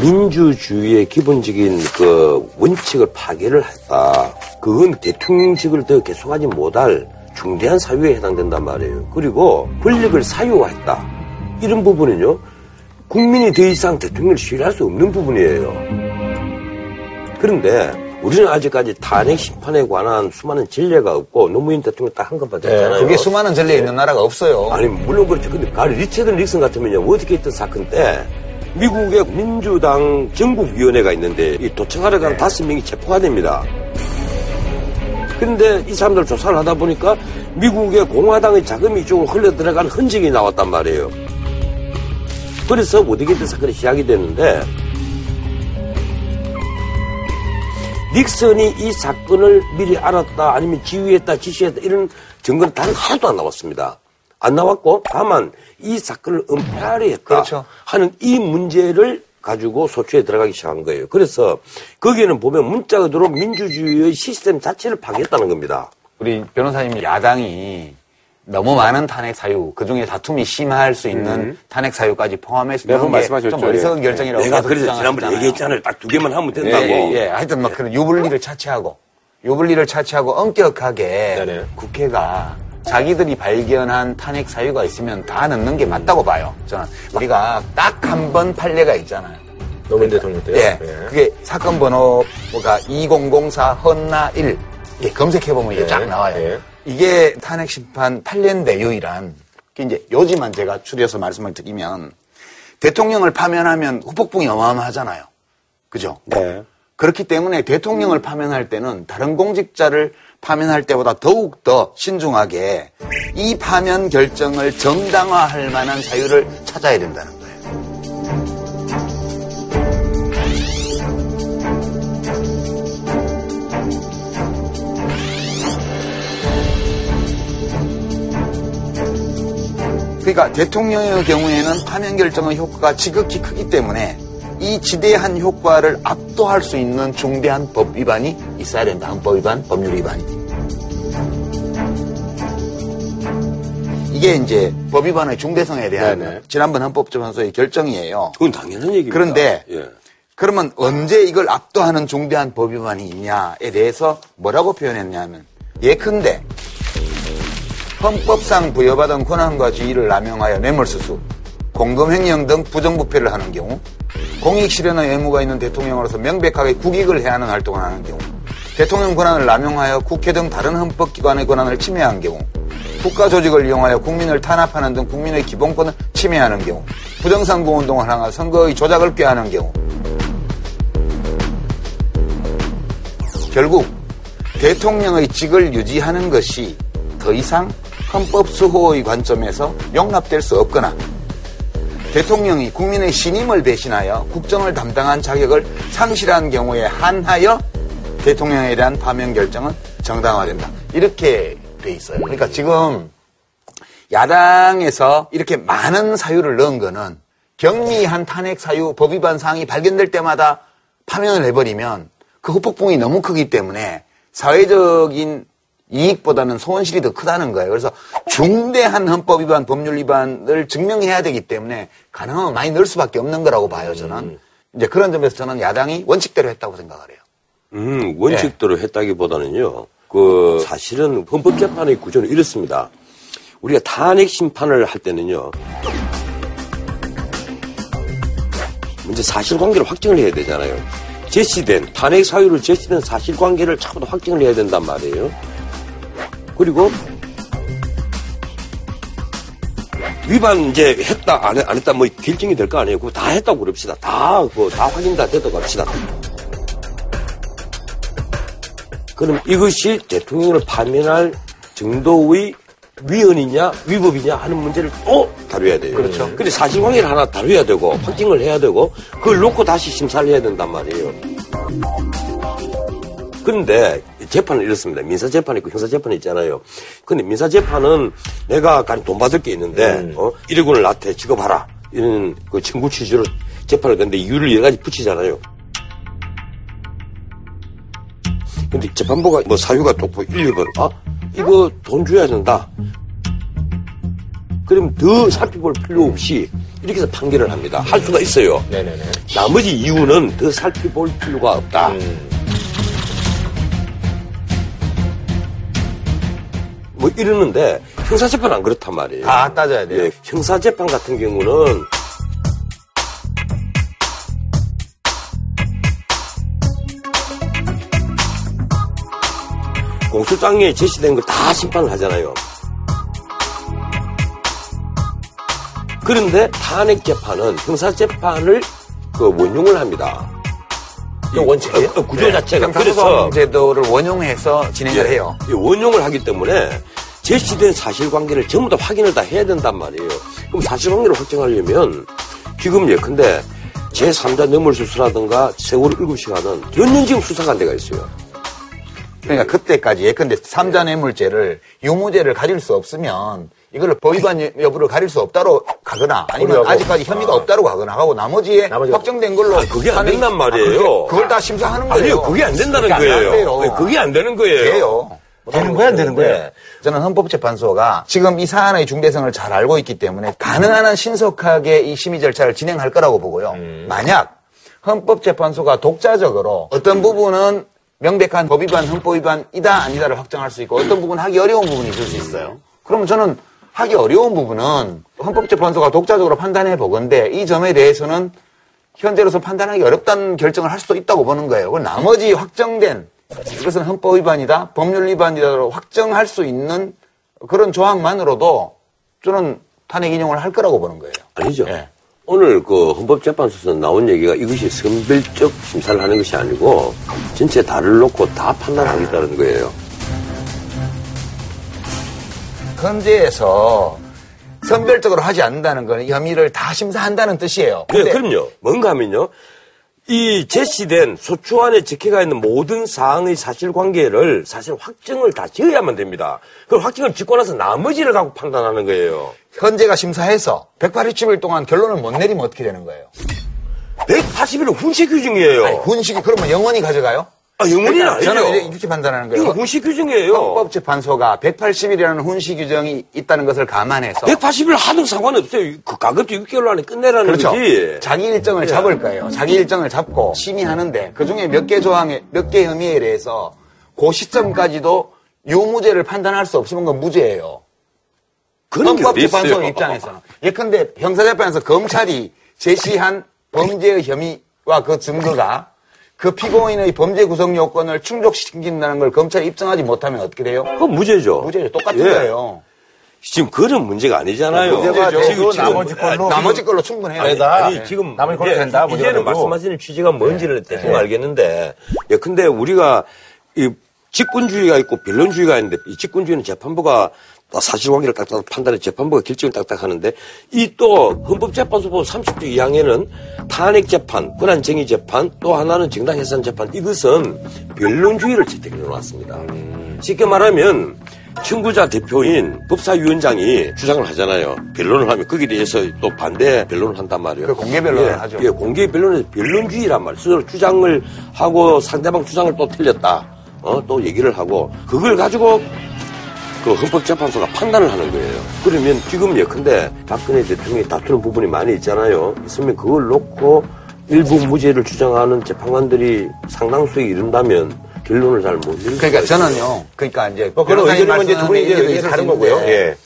[SPEAKER 5] 민주주의의 기본적인 그 원칙을 파괴를 했다. 그건 대통령직을 더 계속하지 못할 중대한 사유에 해당된단 말이에요. 그리고 권력을 사유화했다. 이런 부분은요, 국민이 더 이상 대통령을 신뢰할 수 없는 부분이에요. 그런데 우리는 아직까지 탄핵 심판에 관한 수많은 전례가 없고 노무현 대통령 딱한 것밖에 없잖아요.
[SPEAKER 6] 그게 수많은 전례 있는 나라가 없어요.
[SPEAKER 5] 아니 물론 그렇죠. 근데 가리 리처드 닉슨 같으면요 어떻게 했던 사건 때 미국의 민주당 전국위원회가 있는데 이 도청하러 간 다섯 명이 체포가 됩니다. 그런데 이 사람들 조사를 하다 보니까 미국의 공화당의 자금이 이쪽으로 흘러 들어간 흔적이 나왔단 말이에요. 그래서 어떻게 했던 사건이 시작이 됐는데 닉슨이 이 사건을 미리 알았다 아니면 지휘했다 지시했다 이런 증거는 단 하나도 안 나왔습니다. 안 나왔고 다만 이 사건을 은폐하려 했다
[SPEAKER 6] 그렇죠.
[SPEAKER 5] 하는 이 문제를 가지고 소추에 들어가기 시작한 거예요. 그래서 거기에는 보면 문자 그대로 민주주의의 시스템 자체를 파괴했다는 겁니다.
[SPEAKER 6] 우리 변호사님 야당이 너무 많은 탄핵 사유, 그 중에 다툼이 심할 수 있는 탄핵 사유까지 포함해서
[SPEAKER 1] 매번 말씀하셨죠.
[SPEAKER 6] 좀 어리석은
[SPEAKER 1] 예.
[SPEAKER 6] 결정이라고
[SPEAKER 5] 내가
[SPEAKER 6] 계속
[SPEAKER 5] 그래서 지난번에
[SPEAKER 6] 했잖아요.
[SPEAKER 5] 얘기했잖아요. 딱 두 개만 하면 된다고.
[SPEAKER 6] 예, 예. 하여튼 막 그런 유불리를 차치하고 유불리를 차치하고 엄격하게
[SPEAKER 1] 네네.
[SPEAKER 6] 국회가 자기들이 발견한 탄핵 사유가 있으면 다 넣는 게 맞다고 봐요. 저는 우리가 딱 한 번 판례가 있잖아요.
[SPEAKER 1] 노무현 대통령 때요.
[SPEAKER 6] 예. 그게 사건 번호가 2004 헌나 1. 예, 검색해 보면 이게
[SPEAKER 1] 예,
[SPEAKER 6] 쫙 나와요.
[SPEAKER 1] 예.
[SPEAKER 6] 이게 탄핵 심판 판례인데 유일한. 그 이제 요지만 제가 추려서 말씀을 드리면 대통령을 파면하면 후폭풍이 어마어마하잖아요. 그죠?
[SPEAKER 5] 네.
[SPEAKER 6] 그렇기 때문에 대통령을 파면할 때는 다른 공직자를 파면할 때보다 더욱 더 신중하게 이 파면 결정을 정당화할 만한 사유를 찾아야 된다는 거예요. 그러니까 대통령의 경우에는 파면 결정의 효과가 지극히 크기 때문에 이 지대한 효과를 압도할 수 있는 중대한 법 위반이 있어야 된다. 헌법 위반, 법률 위반이. 이게 이제 법 위반의 중대성에 대한
[SPEAKER 5] 네네.
[SPEAKER 6] 지난번 헌법재판소의 결정이에요.
[SPEAKER 5] 그건 당연한 얘기입니다.
[SPEAKER 6] 그런데
[SPEAKER 5] 예.
[SPEAKER 6] 그러면 언제 이걸 압도하는 중대한 법 위반이 있냐에 대해서 뭐라고 표현했냐면 예컨대 헌법상 부여받은 권한과 지위를 남용하여 뇌물수수, 공금횡령 등 부정부패를 하는 경우 공익 실현의 의무가 있는 대통령으로서 명백하게 국익을 해하는 활동을 하는 경우 대통령 권한을 남용하여 국회 등 다른 헌법기관의 권한을 침해한 경우 국가 조직을 이용하여 국민을 탄압하는 등 국민의 기본권을 침해하는 경우 부정선거 운동을 향한 선거의 조작을 꾀하는 경우. 결국 대통령의 직을 유지하는 것이 더 이상 헌법 수호의 관점에서 용납될 수 없거나 대통령이 국민의 신임을 배신하여 국정을 담당한 자격을 상실한 경우에 한하여 대통령에 대한 파면 결정은 정당화된다. 이렇게 돼 있어요. 그러니까 지금 야당에서 이렇게 많은 사유를 넣은 거는 경미한 탄핵 사유, 법 위반 사항이 발견될 때마다 파면을 해버리면 그 후폭풍이 너무 크기 때문에 사회적인 이익보다는 손실이 더 크다는 거예요. 그래서 중대한 헌법 위반, 법률 위반을 증명해야 되기 때문에 가능하면 많이 넣을 수밖에 없는 거라고 봐요, 저는. 이제 그런 점에서 저는 야당이 원칙대로 했다고 생각을 해요.
[SPEAKER 5] 음, 원칙대로 했다기보다는요, 그, 사실은 헌법재판의 구조는 이렇습니다. 우리가 탄핵 심판을 할 때는요, 먼저 사실관계를 확정을 해야 되잖아요. 제시된, 탄핵 사유를 제시된 사실관계를 차고 확정을 해야 된단 말이에요. 그리고, 위반 이제 했다, 안, 했- 안 했다, 뭐 결정이 될 거 아니에요. 그거 다 했다고 그럽시다. 다, 그거 다 확인 다 됐다고 합시다. 그럼 이것이 대통령을 파면할 정도의 위헌이냐 위법이냐 하는 문제를 또 다뤄야 돼요.
[SPEAKER 6] 그렇죠.
[SPEAKER 5] 근데 사실관계를 하나 다뤄야 되고 확증을 해야 되고 그걸 놓고 다시 심사를 해야 된단 말이에요. 그런데 재판은 이렇습니다. 민사 재판 있고 형사 재판 있잖아요. 근데 민사 재판은 내가 간돈 받을 게 있는데, 어? 1억원을 나한테 지급하라. 이런 그 청구 취지로 재판을 했는데 이유를 여러 가지 붙이잖아요. 근데 재판부가 뭐 사유가 똑고 1, 2번, 아, 이거 돈 줘야 된다. 그럼 더 살펴볼 필요 없이 이렇게 해서 판결을 합니다. 할 수가 있어요.
[SPEAKER 1] 네네네.
[SPEAKER 5] 나머지 이유는 더 살펴볼 필요가 없다. 뭐 이러는데 형사재판은 안 그렇단 말이에요.
[SPEAKER 6] 다 따져야 돼요.
[SPEAKER 5] 예, 형사재판 같은 경우는 공소장에 제시된 걸 다 심판을 하잖아요. 그런데 탄핵 재판은 형사 재판을 그 원용을 합니다.
[SPEAKER 1] 그 원칙이에요?
[SPEAKER 5] 구조 자체가 그래서
[SPEAKER 6] 제도를 원용해서 진행을
[SPEAKER 5] 예,
[SPEAKER 6] 해요.
[SPEAKER 5] 예, 원용을 하기 때문에 제시된 사실관계를 전부 다 확인을 다 해야 된단 말이에요. 그럼 사실관계를 확정하려면 지금 예컨대 제3자 뇌물수수라든가 세월호 7시간은 연년 지금 수사관 데가 있어요.
[SPEAKER 6] 그러니까 그때까지 예컨대 삼자 뇌물죄를 유무죄를 가릴 수 없으면 이거를 법위반 여부를 가릴 수 없다로 가거나 아니면. 아직까지 혐의가 없다로 가거나 하고 나머지에
[SPEAKER 1] 나머지
[SPEAKER 6] 확정된 걸로
[SPEAKER 5] 아, 그게 안 된단
[SPEAKER 6] 아,
[SPEAKER 5] 말이에요.
[SPEAKER 6] 그게- 그걸 다 심사하는 거예요.
[SPEAKER 5] 아니요, 그게 안 된다는
[SPEAKER 6] 그게 안
[SPEAKER 5] 거예요. 네, 그게 안 되는 거예요.
[SPEAKER 6] 돼요.
[SPEAKER 1] 되는 거야, 안 되는 거야?
[SPEAKER 6] 저는 헌법재판소가 지금 이 사안의 중대성을 잘 알고 있기 때문에 가능한 한 신속하게 이 심의 절차를 진행할 거라고 보고요. 만약 헌법재판소가 독자적으로 어떤 부분은 명백한 법 위반, 헌법 위반이다 아니다를 확정할 수 있고 어떤 부분은 하기 어려운 부분이 있을 수 있어요. 그러면 저는 하기 어려운 부분은 헌법재판소가 독자적으로 판단해 보건데 이 점에 대해서는 현재로서 판단하기 어렵다는 결정을 할 수도 있다고 보는 거예요. 나머지 확정된 이것은 헌법 위반이다, 법률 위반이다로 확정할 수 있는 그런 조항만으로도 저는 탄핵 인용을 할 거라고 보는 거예요.
[SPEAKER 5] 아니죠.
[SPEAKER 6] 예.
[SPEAKER 5] 오늘 그 헌법재판소에서 나온 얘기가 이것이 선별적 심사를 하는 것이 아니고 전체 다를 놓고 다 판단하겠다는 거예요.
[SPEAKER 6] 헌재에서 선별적으로 하지 않는다는 거는 혐의를 다 심사한다는 뜻이에요.
[SPEAKER 5] 네, 그럼요. 뭔가 하면요. 이 제시된 소추안에 적혀가 있는 모든 사항의 사실관계를 사실 확정을 다 지어야만 됩니다. 그 확정을 짓고 나서 나머지를 갖고 판단하는 거예요.
[SPEAKER 6] 헌재가 심사해서 180일 동안 결론을 못 내리면 어떻게 되는 거예요?
[SPEAKER 5] 180일은 훈시 규정이에요.
[SPEAKER 6] 아니, 훈식이 그러면 영원히 가져가요?
[SPEAKER 5] 아, 영원히는
[SPEAKER 6] 그러니까 저는. 이렇게 판단하는 거예요.
[SPEAKER 5] 이거 훈시 규정이에요.
[SPEAKER 6] 헌법재 판소가 180일이라는 훈시 규정이 있다는 것을 감안해서
[SPEAKER 5] 180일 하든 상관없어요. 그 가급적 6개월 안에 끝내라는
[SPEAKER 6] 그렇죠.
[SPEAKER 5] 거지.
[SPEAKER 6] 자기 일정을
[SPEAKER 5] 예.
[SPEAKER 6] 잡을 거예요. 자기 일정을 잡고 심의하는데 그 중에 몇 개 조항에 몇 개 혐의에 대해서 그 시점까지도 유무죄를 판단할 수 없으면 그건 무죄예요. 헌법재판소. 입장에서는 예컨대 형사재판에서 검찰이 제시한 범죄의 혐의와 그 증거가 그 피고인의 범죄 구성 요건을 충족시킨다는 걸 검찰이 입증하지 못하면 어떻게 돼요?
[SPEAKER 5] 그건 무죄죠.
[SPEAKER 6] 무죄죠. 똑같은
[SPEAKER 5] 예.
[SPEAKER 6] 거예요.
[SPEAKER 5] 지금 그런 문제가 아니잖아요.
[SPEAKER 1] 문제가
[SPEAKER 5] 지금, 지금
[SPEAKER 1] 나머지 걸로
[SPEAKER 6] 나머지 걸로 충분해요.
[SPEAKER 1] 아니다.
[SPEAKER 5] 아니, 지금
[SPEAKER 1] 남의 걸로
[SPEAKER 5] 이제
[SPEAKER 1] 된다, 뭐
[SPEAKER 5] 이제는. 말씀하시는 취지가 뭔지를 대충 알겠는데, 예, 근데 우리가 이 직권주의가 있고 변론주의가 있는데, 이 직권주의는 재판부가 또 사실관계를 딱딱 판단해 재판부가 결정을 딱딱 하는데, 이 또 헌법재판소법 30조 2항에는 탄핵 재판, 권한쟁의재판, 또 하나는 정당 해산 재판, 이것은 변론주의를 채택해 놓았습니다. 쉽게 말하면, 청구자 대표인 법사위원장이 주장을 하잖아요. 변론을 하면 거기에 대해서 또 반대 변론을 한단 말이에요.
[SPEAKER 6] 그 공개 변론을
[SPEAKER 5] 예,
[SPEAKER 6] 하죠.
[SPEAKER 5] 예, 공개 변론에서 변론주의란 말이에요. 스스로 주장을 하고 상대방 주장을 또 틀렸다. 어, 또 얘기를 하고 그걸 가지고 그 헌법재판소가 판단을 하는 거예요. 그러면 지금 예컨대 박근혜 대통령이 다투는 부분이 많이 있잖아요. 있으면 그걸 놓고 일부 무죄를 주장하는 재판관들이 상당수에 이른다면 결론을 잘 못 내릴
[SPEAKER 6] 그러니까. 저는요. 그러니까 이제
[SPEAKER 1] 뭐 그런 의견이면 이제 두 분이 이제 다른
[SPEAKER 6] 수
[SPEAKER 1] 거고요. 예.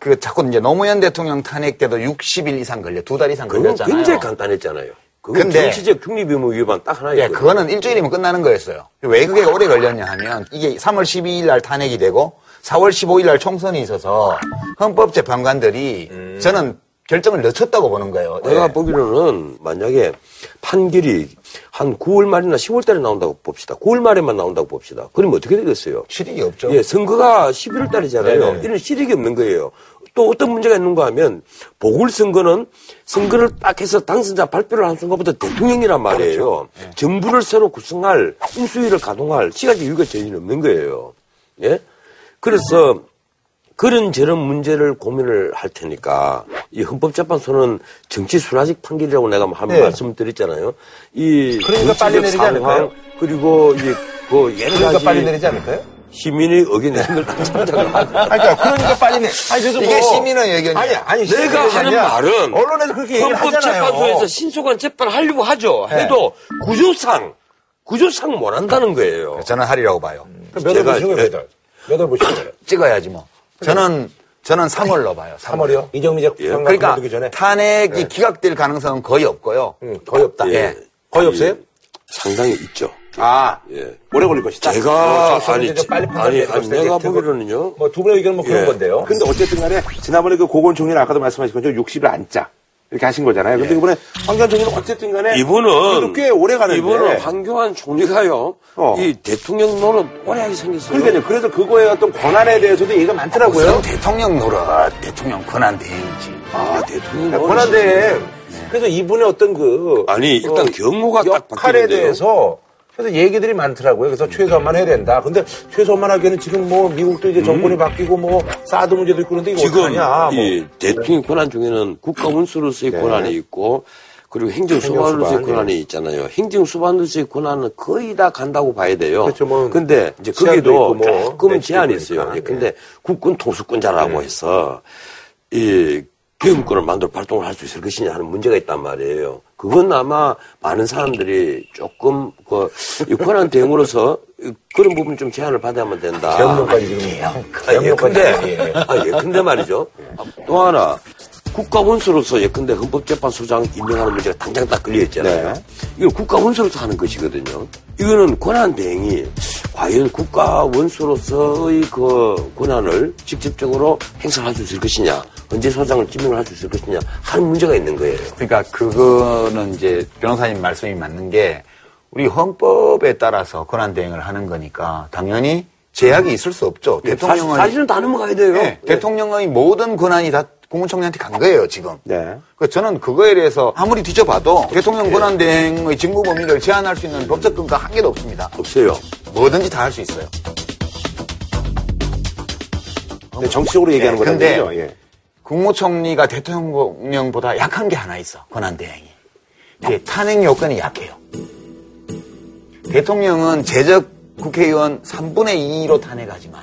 [SPEAKER 6] 그 자꾸 이제 노무현 대통령 탄핵 때도 60일 이상 걸려 두 달 이상 걸렸잖아요.
[SPEAKER 5] 굉장히 간단했잖아요. 그건
[SPEAKER 6] 근데-
[SPEAKER 5] 정치적 중립 의무 위반 딱 하나
[SPEAKER 6] 예. 그거는 일주일이면 끝나는 거였어요. 왜 그게 오래 걸렸냐 하면 이게 3월 12일 날 탄핵이 되고 4월 15일 날 총선이 있어서 헌법재판관들이 저는 결정을 늦췄다고 보는 거예요.
[SPEAKER 5] 내가
[SPEAKER 6] 예.
[SPEAKER 5] 보기로는 만약에 판결이 한 9월 말이나 10월 달에 나온다고 봅시다. 9월 말에만 나온다고 봅시다. 그러면 어떻게 되겠어요?
[SPEAKER 6] 실익이 없죠.
[SPEAKER 5] 예, 선거가 11월 달이잖아요.
[SPEAKER 1] 네네.
[SPEAKER 5] 이런 실익이 없는 거예요. 또 어떤 문제가 있는가 하면 보궐선거는 선거를 딱 해서 당선자 발표를 한 순간부터 대통령이란 말이에요. 정부를 새로 구성할 인수위를 가동할 시간적 여유가 전혀 없는 거예요. 예? 그래서 그런 저런 문제를 고민을 할 테니까 이 헌법재판소는 정치 순화적 판결이라고 내가 한
[SPEAKER 1] 네.
[SPEAKER 5] 말씀을 드렸잖아요. 이
[SPEAKER 1] 그러니까 빨리 내리지 않을까요?
[SPEAKER 5] 그리고 이제 그 여러
[SPEAKER 1] 그러니까
[SPEAKER 5] 가지
[SPEAKER 1] 빨리 내리지 않을까요?
[SPEAKER 5] 시민의 의견 내는 걸다 참작을 하고 [LAUGHS]
[SPEAKER 1] 그러니까, 그러니까 빨리 내. 아니, 그래서
[SPEAKER 6] 이게
[SPEAKER 1] 뭐-
[SPEAKER 6] 시민의 의견이에요.
[SPEAKER 1] 아니, 아니,
[SPEAKER 5] 내가
[SPEAKER 1] 시민의
[SPEAKER 5] 하는
[SPEAKER 1] 의견이 아니라
[SPEAKER 5] 말은
[SPEAKER 1] 언론에서 그렇게.
[SPEAKER 5] 헌법재판소에서 신속한 재판을 하려고 하죠.
[SPEAKER 1] 네.
[SPEAKER 5] 해도 구조상 구조상 못 한다는 거예요.
[SPEAKER 6] 저는 하리라고 봐요.
[SPEAKER 1] 몇월
[SPEAKER 5] 제가-
[SPEAKER 1] 거예요, 몇월? 보시는 거예요?
[SPEAKER 6] 찍어야지 뭐. 저는 저는 3월로 봐요.
[SPEAKER 1] 3월 이요? 이정미 재판관
[SPEAKER 6] 그러니까
[SPEAKER 1] 그만두기 전에?
[SPEAKER 6] 탄핵이 기각될 가능성은 거의 없고요.
[SPEAKER 1] 응, 거의 없다.
[SPEAKER 5] 예.
[SPEAKER 1] 거의 없어요?
[SPEAKER 5] 상당히 있죠.
[SPEAKER 1] 아,
[SPEAKER 5] 예.
[SPEAKER 1] 오래 걸릴 것이다.
[SPEAKER 5] 제가
[SPEAKER 1] 어,
[SPEAKER 5] 아니,
[SPEAKER 1] 빨리
[SPEAKER 5] 아니, 아니. 내가 보기로는요.
[SPEAKER 1] 뭐 두 분의 의견은 뭐 그런
[SPEAKER 5] 예.
[SPEAKER 1] 건데요.
[SPEAKER 10] 근데 어쨌든 간에 지난번에 그 고건 총리는 아까도 말씀하신 것처럼 60일 앉자. 이렇게 하신 거잖아요. 근데 이번에 황교안 총리는 어쨌든 간에
[SPEAKER 5] 이분은
[SPEAKER 10] 꽤 오래 가는데.
[SPEAKER 5] 이분은 황교안 총리가요.
[SPEAKER 10] 어.
[SPEAKER 5] 이 대통령 노릇 오래 하게 생겼어요.
[SPEAKER 10] 그러니까요. 그래서 그거에 어떤 권한에 대해서도 얘기가 많더라고요.
[SPEAKER 6] 무슨 대통령 노릇, 대통령 권한 대행이지.
[SPEAKER 5] 아 대통령 노릇.
[SPEAKER 1] 권한대 그래서 이분의 어떤 그
[SPEAKER 5] 아니 일단
[SPEAKER 1] 어,
[SPEAKER 5] 경호가 딱
[SPEAKER 1] 역할에. 대해서 그래서 얘기들이 많더라고요. 그래서 최소한만 해야 된다. 근데 최소한만 하기에는 지금 뭐 미국도 이제 정권이 바뀌고 뭐 사드 문제도 있고 그런데 이거
[SPEAKER 5] 음. 지금
[SPEAKER 1] 어떡하냐. 뭐.
[SPEAKER 5] 이 대통령 권한 중에는 국가 원수로서의
[SPEAKER 1] 네.
[SPEAKER 5] 권한이 있고 그리고 행정수반으로서의
[SPEAKER 1] 행정수반,
[SPEAKER 5] 권한이 있잖아요. 행정수반으로서의 권한은 거의 다 간다고 봐야 돼요.
[SPEAKER 1] 그렇죠, 뭐
[SPEAKER 5] 근데 이제 거기도
[SPEAKER 1] 뭐
[SPEAKER 5] 조금 제한이
[SPEAKER 1] 있고
[SPEAKER 5] 있어요. 예, 근데 국군 통수권자라고 해서 이 계엄권을 만들어 발동을 할 수 있을 것이냐 하는 문제가 있단 말이에요. 그건 아마 많은 사람들이 조금 그이 권한 대응으로서 그런 부분 좀 제한을 받아야만 된다.
[SPEAKER 1] 계엄령까지 지금
[SPEAKER 5] 아, 예, 근데,
[SPEAKER 1] 예.
[SPEAKER 5] 아, 예, 근데 말이죠. 아, 또 하나, 국가 원수로서 예컨대 헌법재판소장 임명하는 문제가 당장 딱 걸려있잖아요.
[SPEAKER 1] 네.
[SPEAKER 5] 이건 국가 원수로서 하는 것이거든요. 이거는 권한 대행이 과연 국가 원수로서의 그 권한을 직접적으로 행사할 수 있을 것이냐, 헌재 소장을 지명을 할 수 있을 것이냐 하는 문제가 있는 거예요.
[SPEAKER 6] 그러니까 그거는 이제 변호사님 말씀이 맞는 게 우리 헌법에 따라서 권한 대행을 하는 거니까 당연히 제약이 있을 수 없죠. 대통령은
[SPEAKER 5] 사실, 사실 은 다 넘어가야 돼요.
[SPEAKER 6] 네, 대통령의 모든 권한이 다 국무총리한테 간 거예요, 지금.
[SPEAKER 10] 네.
[SPEAKER 6] 그 저는 그거에 대해서 아무리 뒤져봐도 대통령 권한 대행의 직무 범위를 제한할 수 있는 법적 근거 한 개도 없습니다.
[SPEAKER 5] 없어요.
[SPEAKER 6] 뭐든지 다 할 수 있어요.
[SPEAKER 10] 네, 정치적으로 얘기하는
[SPEAKER 6] 네. 근데
[SPEAKER 10] 예.
[SPEAKER 6] 국무총리가 대통령보다 약한 게 하나 있어. 권한대행이. 이게 탄핵 요건이 약해요. 대통령은 제적 국회의원 3분의 2로 탄핵하지만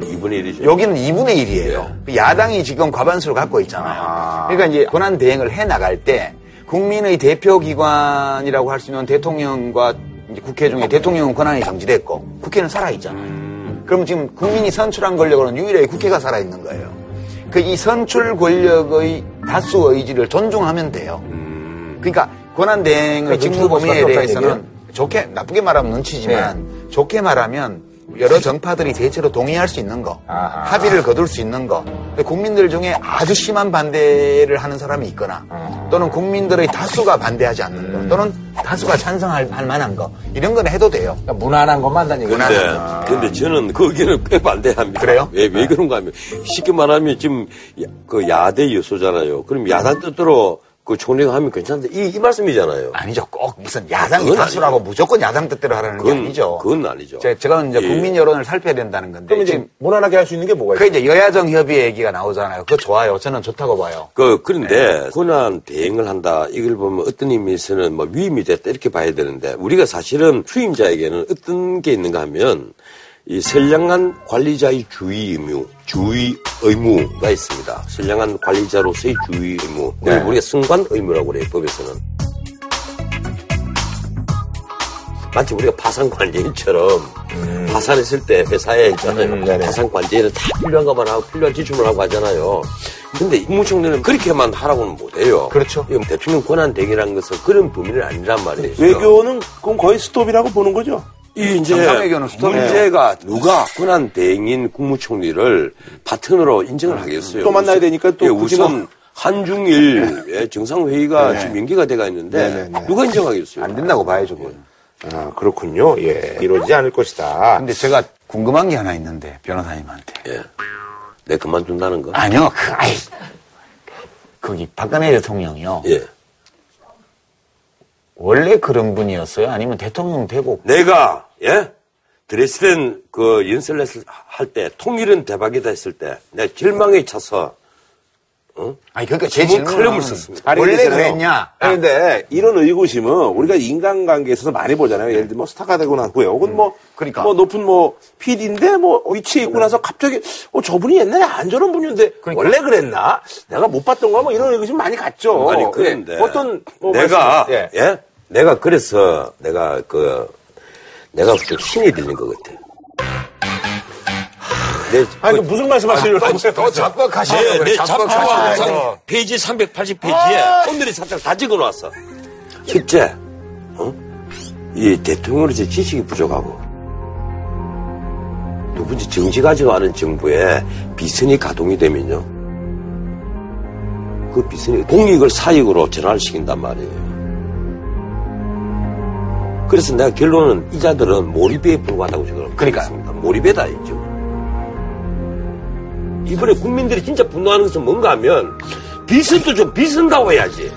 [SPEAKER 5] 2분의 1이죠.
[SPEAKER 6] 여기는 2분의 1이에요. 야당이 지금 과반수를 갖고 있잖아요. 그러니까 이제 권한 대행을 해 나갈 때 국민의 대표 기관이라고 할 수 있는 대통령과 이제 국회 중에 대통령은 권한이 정지됐고 국회는 살아 있잖아요. 그러면 지금 국민이 선출한 권력으로는 유일하게 국회가 살아 있는 거예요. 그 이 선출 권력의 다수 의지를 존중하면 돼요. 그러니까 권한 대행의
[SPEAKER 1] 그러니까
[SPEAKER 6] 직무 범위에 대해서는 좋게 나쁘게 말하면 눈치지만 좋게 말하면 여러 정파들이 대체로 동의할 수 있는 거,
[SPEAKER 1] 아하.
[SPEAKER 6] 합의를 거둘 수 있는 거. 근데 국민들 중에 아주 심한 반대를 하는 사람이 있거나 또는 국민들의 다수가 반대하지 않는 거 또는 다수가 찬성할 할 만한 거 이런 건 해도 돼요.
[SPEAKER 1] 그러니까 무난한 것만 얘기죠.
[SPEAKER 5] 근데,
[SPEAKER 6] 무난한
[SPEAKER 5] 근데 저는 거기는 꽤 반대합니다.
[SPEAKER 6] 그래요?
[SPEAKER 5] 왜, 왜 그런가 하면, 쉽게 말하면 지금 야- 그 야대 요소잖아요. 그럼 야당 뜻대로 그 총리가 하면 괜찮다. 이, 이 말씀이잖아요.
[SPEAKER 6] 아니죠. 꼭 무슨 야당이 다수라고 무조건 야당 뜻대로 하라는 게
[SPEAKER 5] 그건,
[SPEAKER 6] 아니죠.
[SPEAKER 5] 그건 아니죠.
[SPEAKER 6] 제- 제가 이제
[SPEAKER 5] 예.
[SPEAKER 6] 국민 여론을 살펴야 된다는 건데
[SPEAKER 1] 그럼 이제 무난하게 할 수 있는 게 뭐가
[SPEAKER 6] 그
[SPEAKER 1] 있어요?
[SPEAKER 6] 이제 여야정 협의 얘기가 나오잖아요. 그거 좋아요. 저는 좋다고 봐요.
[SPEAKER 5] 그, 그런데, 권한 대행을 한다. 이걸 보면 어떤 의미에서는 뭐 위임이 됐다. 이렇게 봐야 되는데, 우리가 사실은 수임자에게는 어떤 게 있는가 하면, 이 선량한 관리자의 주의 의무, 주의 의무가 있습니다. 선량한 관리자로서의 주의 의무. 그걸 우리가 승관 의무라고 그래요, 법에서는. 마치 우리가 파산 관제인처럼 파산했을 때 회사에 있잖아요.
[SPEAKER 1] 음.
[SPEAKER 5] 파산 관제는 다 필요한 것만 하고 필요한 지출만 하고 하잖아요. 근데 국무총리는 그렇게만 하라고는 못해요.
[SPEAKER 6] 그렇죠.
[SPEAKER 5] 이 대통령 권한 대행이라는 것은 그런 범위는 아니란 말이에요.
[SPEAKER 10] 외교는 그럼 거의 스톱이라고 보는 거죠.
[SPEAKER 5] 이 이제. 문제가 누가 권한 대행인 국무총리를 파트너로 인정을 하겠어요.
[SPEAKER 10] 또 만나야 되니까 또
[SPEAKER 5] 예, 우선
[SPEAKER 10] 뭐-
[SPEAKER 5] 한중일 정상회의가 지금 연기가 돼가 있는데
[SPEAKER 10] 네네네.
[SPEAKER 5] 누가 인정하겠어요?
[SPEAKER 6] 안 된다고 봐야죠. 그건.
[SPEAKER 1] 아, 그렇군요. 예. 이루어지지 않을 것이다.
[SPEAKER 6] 근데 제가 궁금한 게 하나 있는데 변호사님한테.
[SPEAKER 5] 예. 내 그만둔다는 거?
[SPEAKER 6] 아니요. 그, 아이. 거기 박근혜 대통령이요.
[SPEAKER 5] 예.
[SPEAKER 6] 원래 그런 분이었어요? 아니면 대통령 되고
[SPEAKER 5] 내가 예 드레스덴 그 연설했을 할 때 통일은 대박이다 했을 때 내가 절망에 차서
[SPEAKER 6] 아니 그러니까 제
[SPEAKER 5] 지금
[SPEAKER 6] 질문은
[SPEAKER 5] 칼럼을 썼습니다.
[SPEAKER 6] 원래. 그랬냐?
[SPEAKER 10] 아니, 근데 이런 의구심은 우리가 인간관계에 있어서 많이 보잖아요. 예를 들면 뭐 스타가 되고 난 후에 혹은 뭐,
[SPEAKER 6] 그러니까.
[SPEAKER 10] 뭐 높은 뭐 PD인데 뭐 위치에 있고 나서 갑자기 어, 저분이 옛날에 안 저런 분이었는데 원래 그랬나? 내가 못 봤던 거뭐 이런 의구심 많이 갔죠.
[SPEAKER 5] 아니 그런데
[SPEAKER 10] 예. 어떤 뭐
[SPEAKER 5] 내가
[SPEAKER 10] 예.
[SPEAKER 5] 예. 내가 그래서 내가 그 내가 좀 신이 들린 것 같아. 내,
[SPEAKER 10] 아니, 그 무슨 말씀 하시려고 하세요?
[SPEAKER 6] 더 작곡하시려고
[SPEAKER 5] 네,
[SPEAKER 6] 작곡하시려고.
[SPEAKER 5] 잡화상 페이지 380페이지에 오늘의 살짝 다 적어 놓았어. 첫째, 어? 이 대통령으로서 지식이 부족하고, 두 번째, 정치 가지고 하는 정부에 비선이 가동이 되면요. 그 비선이 공익을 사익으로 전환시킨단 말이에요. 그래서 내가 결론은 이자들은 몰입에 불과하다고
[SPEAKER 6] 그러니까요.
[SPEAKER 5] 그렇습니다. 몰입에다 있죠. 이번에 국민들이 진짜 분노하는 것은 뭔가 하면 비선도 좀 비선다고 해야지.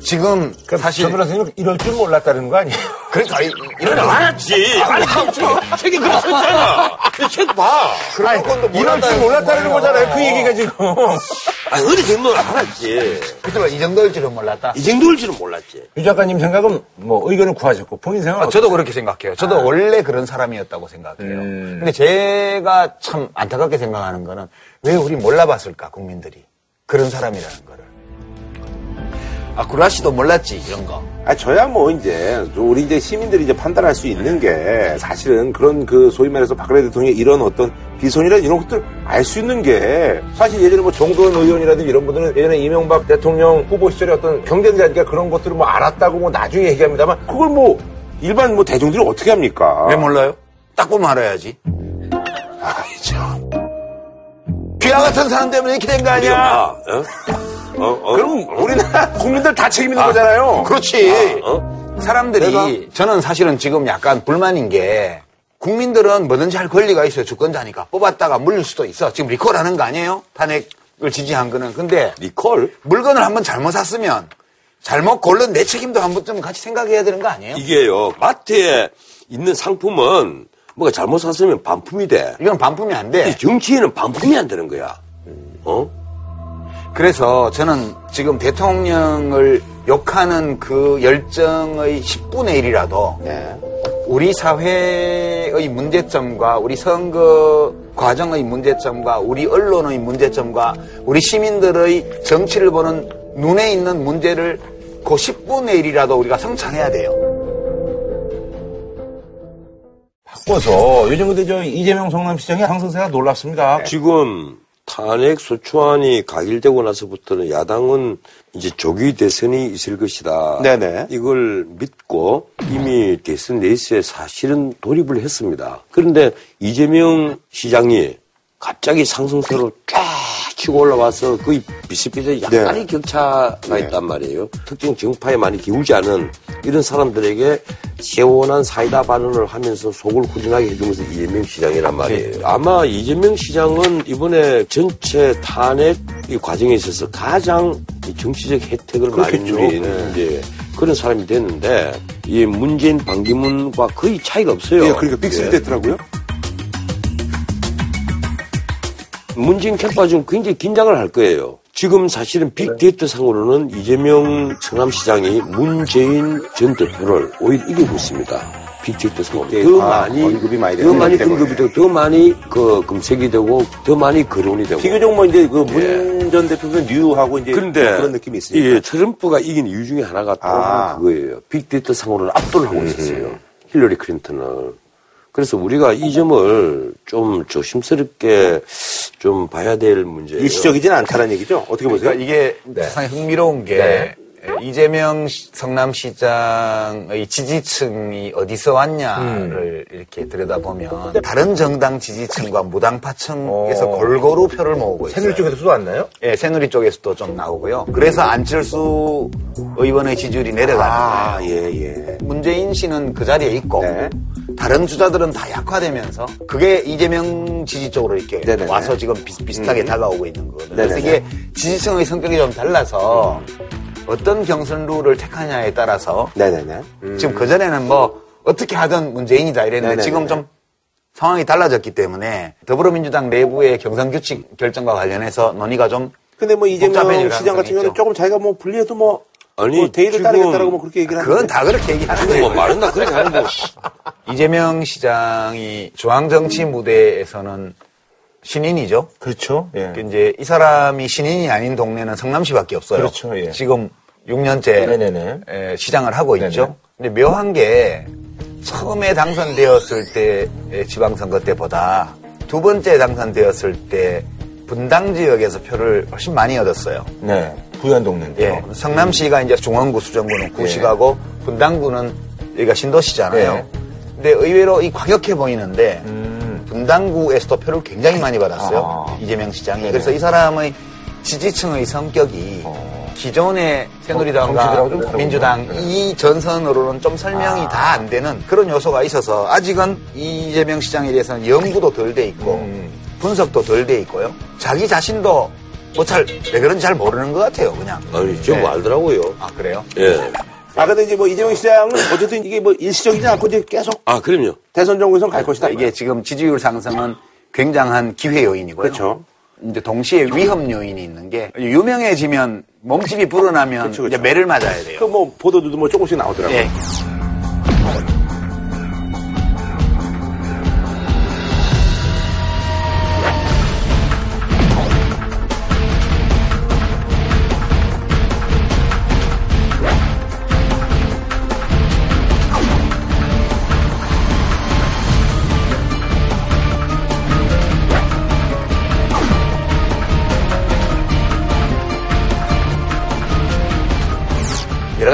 [SPEAKER 6] 지금 사실
[SPEAKER 1] 저 변호사님은 이럴 줄 몰랐다는 거 아니에요?
[SPEAKER 6] 그러니까 이-
[SPEAKER 5] 이런 거 알았지. 아니, 책에, 책에 그렇써있잖아 책 봐.
[SPEAKER 6] 그런 건도
[SPEAKER 1] 이럴 줄 몰랐다는 거잖아요. 그 얘기가 지금. [LAUGHS]
[SPEAKER 5] 아니, 어느 정도는 알았지.
[SPEAKER 6] 그때가 이 정도일 줄은 몰랐다.
[SPEAKER 5] 이 정도일 줄은 몰랐지.
[SPEAKER 1] 유 작가님 생각은 뭐 의견을 구하셨고 본인 생각은
[SPEAKER 6] 아, 저도 그렇게 생각해요. 저도 원래 그런 사람이었다고 생각해요. 근데 제가 참 안타깝게 생각하는 거는 왜 우리 몰라봤을까, 국민들이. 그런 사람이라는 거를. 아, 구라 씨도 몰랐지, 이런 거.
[SPEAKER 10] 아, 저야 뭐 이제 우리 이제 시민들이 이제 판단할 수 있는 게 사실은 그런 그 소위 말해서 박근혜 대통령의 이런 어떤 비선이나 이런 것들 알 수 있는 게
[SPEAKER 1] 사실 예전에 뭐 정도원 의원이라든지 이런 분들은 예전에 이명박 대통령 후보 시절에 어떤 경쟁자니까 그런 것들을 뭐 알았다고 뭐 나중에 얘기합니다만
[SPEAKER 10] 그걸 뭐 일반 뭐 대중들이 어떻게 합니까?
[SPEAKER 6] 왜 몰라요? 딱 보면 알아야지.
[SPEAKER 10] 아니죠.
[SPEAKER 6] 귀하 같은 사람 때문에 이렇게 된 거 아니야?
[SPEAKER 5] 아, 어? 어, 어?
[SPEAKER 10] 그럼 우리나라 [LAUGHS] 국민들 다 책임 있는 거잖아요.
[SPEAKER 6] 그렇지.
[SPEAKER 5] 어?
[SPEAKER 6] 사람들이? 저는 사실은 지금 약간 불만인 게 국민들은 뭐든지 할 권리가 있어요. 주권자니까. 뽑았다가 물릴 수도 있어. 지금 리콜하는 거 아니에요? 탄핵을 지지한 거는. 근데
[SPEAKER 5] 니콜?
[SPEAKER 6] 물건을 한번 잘못 샀으면 잘못 고른 내 책임도 한 번쯤 같이 생각해야 되는 거 아니에요?
[SPEAKER 5] 이게요, 마트에 있는 상품은 뭐가 잘못 샀으면 반품이 돼.
[SPEAKER 6] 이건 반품이 안 돼.
[SPEAKER 5] 이 정치인은 반품이 안 되는 거야. 어?
[SPEAKER 6] 그래서 저는 지금 대통령을 욕하는 그 열정의 10분의 1이라도
[SPEAKER 10] 네.
[SPEAKER 6] 우리 사회의 문제점과 우리 선거 과정의 문제점과 우리 언론의 문제점과 우리 시민들의 정치를 보는 눈에 있는 문제를 그 10분의 1이라도 우리가 성찰해야 돼요.
[SPEAKER 1] 바꿔서 요즘 근데 저 이재명 성남시장의 상승세가 놀랍습니다.
[SPEAKER 5] 지금 탄핵 소추안이 가결되고 나서부터는 야당은 이제 조기 대선이 있을 것이다.
[SPEAKER 10] 네네.
[SPEAKER 5] 이걸 믿고 이미 대선 레이스에 사실은 돌입을 했습니다. 그런데 이재명 시장이 갑자기 상승세로 쫙 치고 올라와서 거의 비슷비슷 약간의 격차가 있단 말이에요. 특정 정파에 많이 기울지 않은 이런 사람들에게 시원한 사이다 반응을 하면서 속을 후련하게 해주면서 이재명 시장이란 말이에요. 아마 이재명 시장은 이번에 전체 탄핵 이 과정에 있어서 가장 이 정치적 혜택을 많이. 누리는 이제 그런 사람이 됐는데 이 문재인 반기문과 거의 차이가 없어요.
[SPEAKER 10] 예, 그러니까 빅스리
[SPEAKER 5] 예.
[SPEAKER 10] 됐더라고요.
[SPEAKER 5] 문재인 캠프가 지금 굉장히 긴장을 할 거예요. 지금 사실은 빅데이터 상으로는 이재명 성남시장이 문재인 전 대표를 오히려 이기고 있습니다. 빅데이터 상으로. 더
[SPEAKER 10] 빅데이터
[SPEAKER 5] 많이,
[SPEAKER 10] 언급이 많이
[SPEAKER 5] 더 많이. 언급이 되고, 더 많이 그 검색이 되고, 더 많이 거론이 되고.
[SPEAKER 1] 비교적 뭐 이제 그 문전 대표는 뉴하고 이제
[SPEAKER 5] 그런데
[SPEAKER 1] 그런 느낌이 있으니까.
[SPEAKER 5] 예, 트럼프가 이긴 이유 중에 하나가 또
[SPEAKER 10] 아.
[SPEAKER 5] 그거예요. 빅데이터 상으로는 압도를 하고 있었어요. 힐러리 클린턴을. 그래서 우리가 이 점을 좀 조심스럽게 좀 봐야 될 문제예요.
[SPEAKER 1] 일시적이진 않다는 얘기죠. 어떻게 보세요?
[SPEAKER 6] 그러니까 이게 상당히 흥미로운 게
[SPEAKER 1] 네.
[SPEAKER 6] 이재명 시- 성남시장의 지지층이 어디서 왔냐를 이렇게 들여다보면 다른 정당 지지층과 무당파층에서
[SPEAKER 1] 어.
[SPEAKER 6] 골고루 표를 모으고 있어요.
[SPEAKER 1] 새누리 쪽에서도 왔나요?
[SPEAKER 6] 예, 새누리 쪽에서도 좀 나오고요. 그래서 안철수 의원의 지지율이 내려가는
[SPEAKER 10] 아,
[SPEAKER 6] 거예요.
[SPEAKER 10] 예, 예.
[SPEAKER 6] 문재인 씨는 그 자리에 있고
[SPEAKER 10] 네.
[SPEAKER 6] 다른 주자들은 다 약화되면서 그게 이재명 지지 쪽으로 이렇게
[SPEAKER 10] 네네네.
[SPEAKER 6] 와서 지금 비슷비슷하게 다가오고 있는 거거든요. 그래서
[SPEAKER 10] 네네네.
[SPEAKER 6] 이게 지지층의 성격이 좀 달라서 어떤 경선 룰을 택하냐에 따라서
[SPEAKER 10] 네네네.
[SPEAKER 6] 지금 그전에는 뭐 어떻게 하든 문재인이다 이랬는데
[SPEAKER 10] 네네네.
[SPEAKER 6] 지금 좀 상황이 달라졌기 때문에 더불어민주당 내부의 경선 규칙 결정과 관련해서 논의가 좀
[SPEAKER 10] 근데 뭐 이재명 시장 같은 경우는. 조금 자기가 뭐 불리해도 뭐,
[SPEAKER 5] 아니,
[SPEAKER 10] 뭐 대의를 따르겠다라고 뭐 그렇게 얘기를 하는데.
[SPEAKER 6] 그건 다 그렇게 얘기하는 거예요.
[SPEAKER 5] 뭐 말은 다 그렇게 하는 거. [LAUGHS]
[SPEAKER 6] 이재명 시장이 중앙정치 무대에서는 신인이죠.
[SPEAKER 1] 그렇죠. 예.
[SPEAKER 6] 그 이제 이 사람이 신인이 아닌 동네는 성남시밖에 없어요.
[SPEAKER 1] 그렇죠, 예.
[SPEAKER 6] 지금 6년째
[SPEAKER 1] 네네네.
[SPEAKER 6] 시장을 하고
[SPEAKER 1] 네네.
[SPEAKER 6] 있죠. 근데 묘한 게 처음에 당선되었을 때의 지방선거 때보다 두 번째 당선되었을 때 분당 지역에서 표를 훨씬 많이 얻었어요.
[SPEAKER 1] 네. 부연 동네인데요.
[SPEAKER 6] 예. 성남시가 이제 중원구, 수정구는 구시가고 분당구는 여기가 신도시잖아요.
[SPEAKER 1] 네.
[SPEAKER 6] 근데 의외로 이 과격해 보이는데
[SPEAKER 1] 음.
[SPEAKER 6] 분당구에서도 표를 굉장히 많이 받았어요.
[SPEAKER 1] 아.
[SPEAKER 6] 이재명 시장이.
[SPEAKER 1] 네네.
[SPEAKER 6] 그래서 이 사람의 지지층의 성격이
[SPEAKER 1] 어.
[SPEAKER 6] 기존의 새누리당과. 민주당
[SPEAKER 1] 네.
[SPEAKER 6] 이 전선으로는 좀 설명이
[SPEAKER 1] 아.
[SPEAKER 6] 다안 되는 그런 요소가 있어서 아직은 이재명 시장에 대해서는 연구도 덜 돼 있고
[SPEAKER 1] 음.
[SPEAKER 6] 분석도 덜 돼 있고요. 자기 자신도 뭐 잘 왜 그런지 잘 모르는 것 같아요, 그냥.
[SPEAKER 5] 아니, 좀
[SPEAKER 6] 네.
[SPEAKER 5] 알더라고요.
[SPEAKER 6] 아 그래요?
[SPEAKER 5] 예.
[SPEAKER 10] 아, 근데 이제 뭐 이재명 시장은 어쨌든 이게 뭐 일시적이지 않고 이제 계속
[SPEAKER 5] 아, 그럼요.
[SPEAKER 10] 대선 정국에선 갈 것이다.
[SPEAKER 6] 이게 지금 지지율 상승은 굉장한 기회 요인이고요.
[SPEAKER 10] 그렇죠.
[SPEAKER 6] 이제 동시에 위험 요인이 있는 게 유명해지면 몸집이 불어나면
[SPEAKER 10] 그렇죠, 그렇죠.
[SPEAKER 6] 이제 매를 맞아야 돼요.
[SPEAKER 10] 그 뭐 보도들도 뭐 조금씩 나오더라고요.
[SPEAKER 6] 예.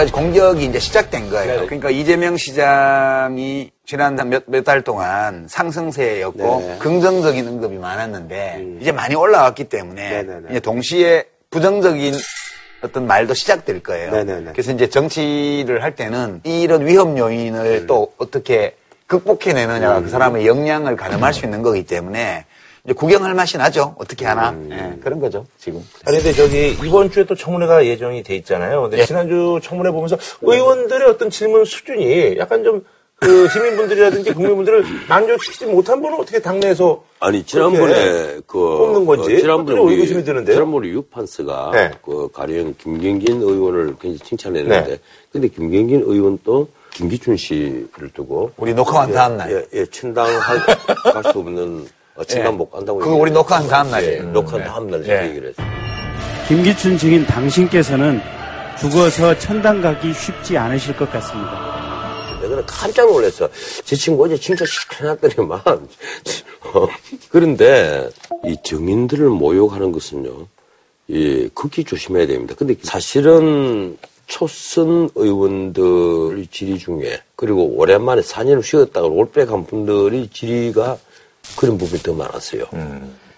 [SPEAKER 6] 가지 공격이 이제 시작된 거예요. 그러니까 이재명 시장이 지난 몇몇달 동안 상승세였고
[SPEAKER 10] 네.
[SPEAKER 6] 긍정적인 언급이 많았는데 이제 많이 올라왔기 때문에
[SPEAKER 10] 네네네.
[SPEAKER 6] 이제 동시에 부정적인 어떤 말도 시작될 거예요.
[SPEAKER 10] 네네네.
[SPEAKER 6] 그래서 이제 정치를 할 때는 이런 위험 요인을 또 어떻게 극복해내느냐가 그 사람의 역량을 가늠할 수 있는 거기 때문에 이제 구경할 맛이 나죠. 어떻게 하나 예, 그런 거죠 지금.
[SPEAKER 1] 아니, 근데 저기, 이번 주에 또 청문회가 예정이 돼 있잖아요. 근데
[SPEAKER 6] 예.
[SPEAKER 1] 지난주 청문회 보면서 의원들의 어떤 질문 수준이 약간 좀, 그 시민분들이라든지 국민분들을 만족시키지 못한 분은 어떻게 당내에서
[SPEAKER 5] 아니 지난번에
[SPEAKER 1] 그 뽑는 건지
[SPEAKER 5] 어, 지난번에 우리
[SPEAKER 1] 의구심이 드는데요.
[SPEAKER 5] 지난번에 유판스가
[SPEAKER 1] 네.
[SPEAKER 5] 그 가령 김경진 의원을 굉장히 칭찬했는데
[SPEAKER 1] 네.
[SPEAKER 5] 근데 김경진 의원 또 김기춘 씨를 두고
[SPEAKER 6] 우리 녹화한 다음 날.
[SPEAKER 5] 예, 예, 친당할 수 없는 어, 친당
[SPEAKER 6] 예.
[SPEAKER 5] 못 간다고
[SPEAKER 6] 그거 우리 녹화한 다음 날이에요.
[SPEAKER 5] 예, 녹화한 다음 날
[SPEAKER 6] 예.
[SPEAKER 5] 얘기를 했어요.
[SPEAKER 11] 김기춘 증인 당신께서는 죽어서 천당 가기 쉽지 않으실 것 같습니다.
[SPEAKER 5] 내가 깜짝 놀랐어. 제 친구 어제 진짜 시켜놨더니만. 어, 그런데 이 정인들을 모욕하는 것은요, 이 극히 조심해야 됩니다. 근데 사실은 초선 의원들의 질의 중에 그리고 오랜만에 4년을 쉬었다가 올백한 분들이 질의가 그런 부분이 더 많았어요.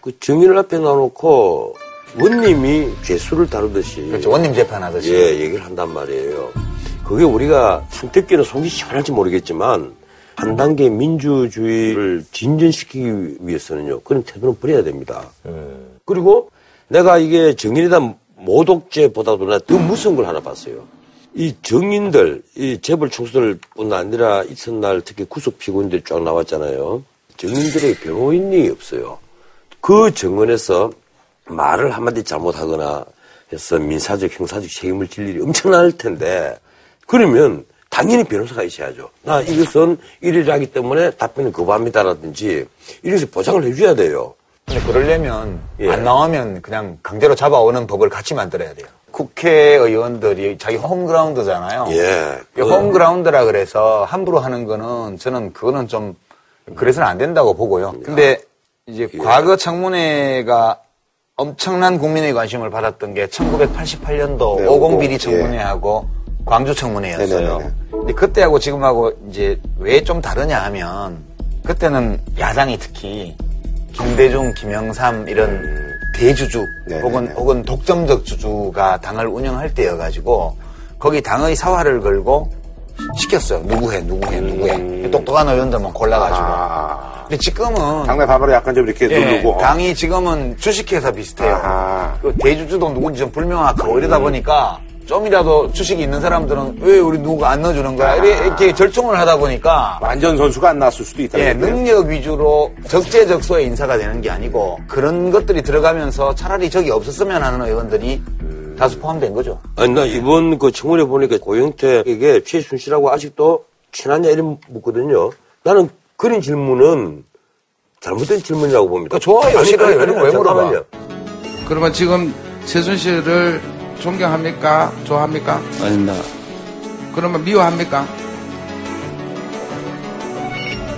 [SPEAKER 5] 그 정인을 앞에 놔놓고 원님이 죄수를 다루듯이
[SPEAKER 6] 그렇죠. 원님 재판하듯이.
[SPEAKER 5] 예, 얘기를 한단 말이에요. 그게 우리가 참 듣기는 속이 시원할지 모르겠지만 한 단계 민주주의를 진전시키기 위해서는요 그런 태도는 버려야 됩니다. 그리고 내가 이게 정인이다 모독죄보다도 나더 무서운 걸 하나 봤어요. 이 정인들, 이 재벌 총수들뿐 아니라 이튿날 특히 구속 피고인들이 쫙 나왔잖아요. 정인들의 변호인이 없어요. 그 정원에서 말을 한마디 잘못하거나 해서 민사적, 형사적 책임을 질 일이 엄청날 텐데, 그러면 당연히 변호사가 있어야죠. 나 이것은 일이라기 때문에 답변을 거부합니다라든지, 이래서 보장을 해줘야 돼요.
[SPEAKER 6] 근데 그러려면
[SPEAKER 5] 예.
[SPEAKER 6] 안 나오면 그냥 강제로 잡아오는 법을 같이 만들어야 돼요. 국회의원들이 자기 홈그라운드잖아요.
[SPEAKER 5] 예.
[SPEAKER 6] 이 홈그라운드라 그래서 함부로 하는 거는 저는 그거는 좀 그래서는 안 된다고 보고요. 근데 이제
[SPEAKER 5] 예.
[SPEAKER 6] 과거 청문회가 엄청난 국민의 관심을 받았던 게 1988년도
[SPEAKER 10] 네,
[SPEAKER 6] 50 비리
[SPEAKER 10] 예.
[SPEAKER 6] 청문회하고 광주 청문회였어요.
[SPEAKER 10] 네네네.
[SPEAKER 6] 근데 그때하고 지금하고 이제 왜 좀 다르냐 하면 그때는 야당이 특히 김대중, 김영삼 이런 대주주
[SPEAKER 10] 네네네.
[SPEAKER 6] 혹은 혹은 독점적 주주가 당을 운영할 때여가지고 거기 당의 사활을 걸고 시켰어요. 누구 해, 누구 해, 누구 해. 똑똑한 의원들만 골라가지고.
[SPEAKER 10] 아,
[SPEAKER 6] 근데 지금은
[SPEAKER 10] 당내 반발을 약간 좀 이렇게
[SPEAKER 6] 예,
[SPEAKER 10] 누르고.
[SPEAKER 6] 당이 지금은 주식회사 비슷해요.
[SPEAKER 10] 아하.
[SPEAKER 6] 그 대주주도 누군지 좀 불명확하고
[SPEAKER 10] 음.
[SPEAKER 6] 이러다 보니까 좀이라도 주식이 있는 사람들은 왜 우리 누가 안 넣어주는 거야? 이렇게, 이렇게 절충을 하다 보니까
[SPEAKER 10] 완전 선수가 안 나왔을 수도 있다.
[SPEAKER 6] 예, 능력 위주로 적재적소의 인사가 되는 게 아니고 그런 것들이 들어가면서 차라리 적이 없었으면 하는 의원들이 다수 포함된 거죠.
[SPEAKER 5] 아니, 나 이번 그 청문회 보니까 고영택에게 최순실하고 아직도 친하냐 이런 묻거든요. 나는 그런 질문은 잘못된 질문이라고 봅니다.
[SPEAKER 6] 그 좋아요, 싫어요. 이런 거왜 물어봐?
[SPEAKER 5] 잠깐만요.
[SPEAKER 12] 그러면 지금 최순실을 존경합니까? 좋아합니까?
[SPEAKER 11] 아닙니다.
[SPEAKER 12] 그러면 미워합니까?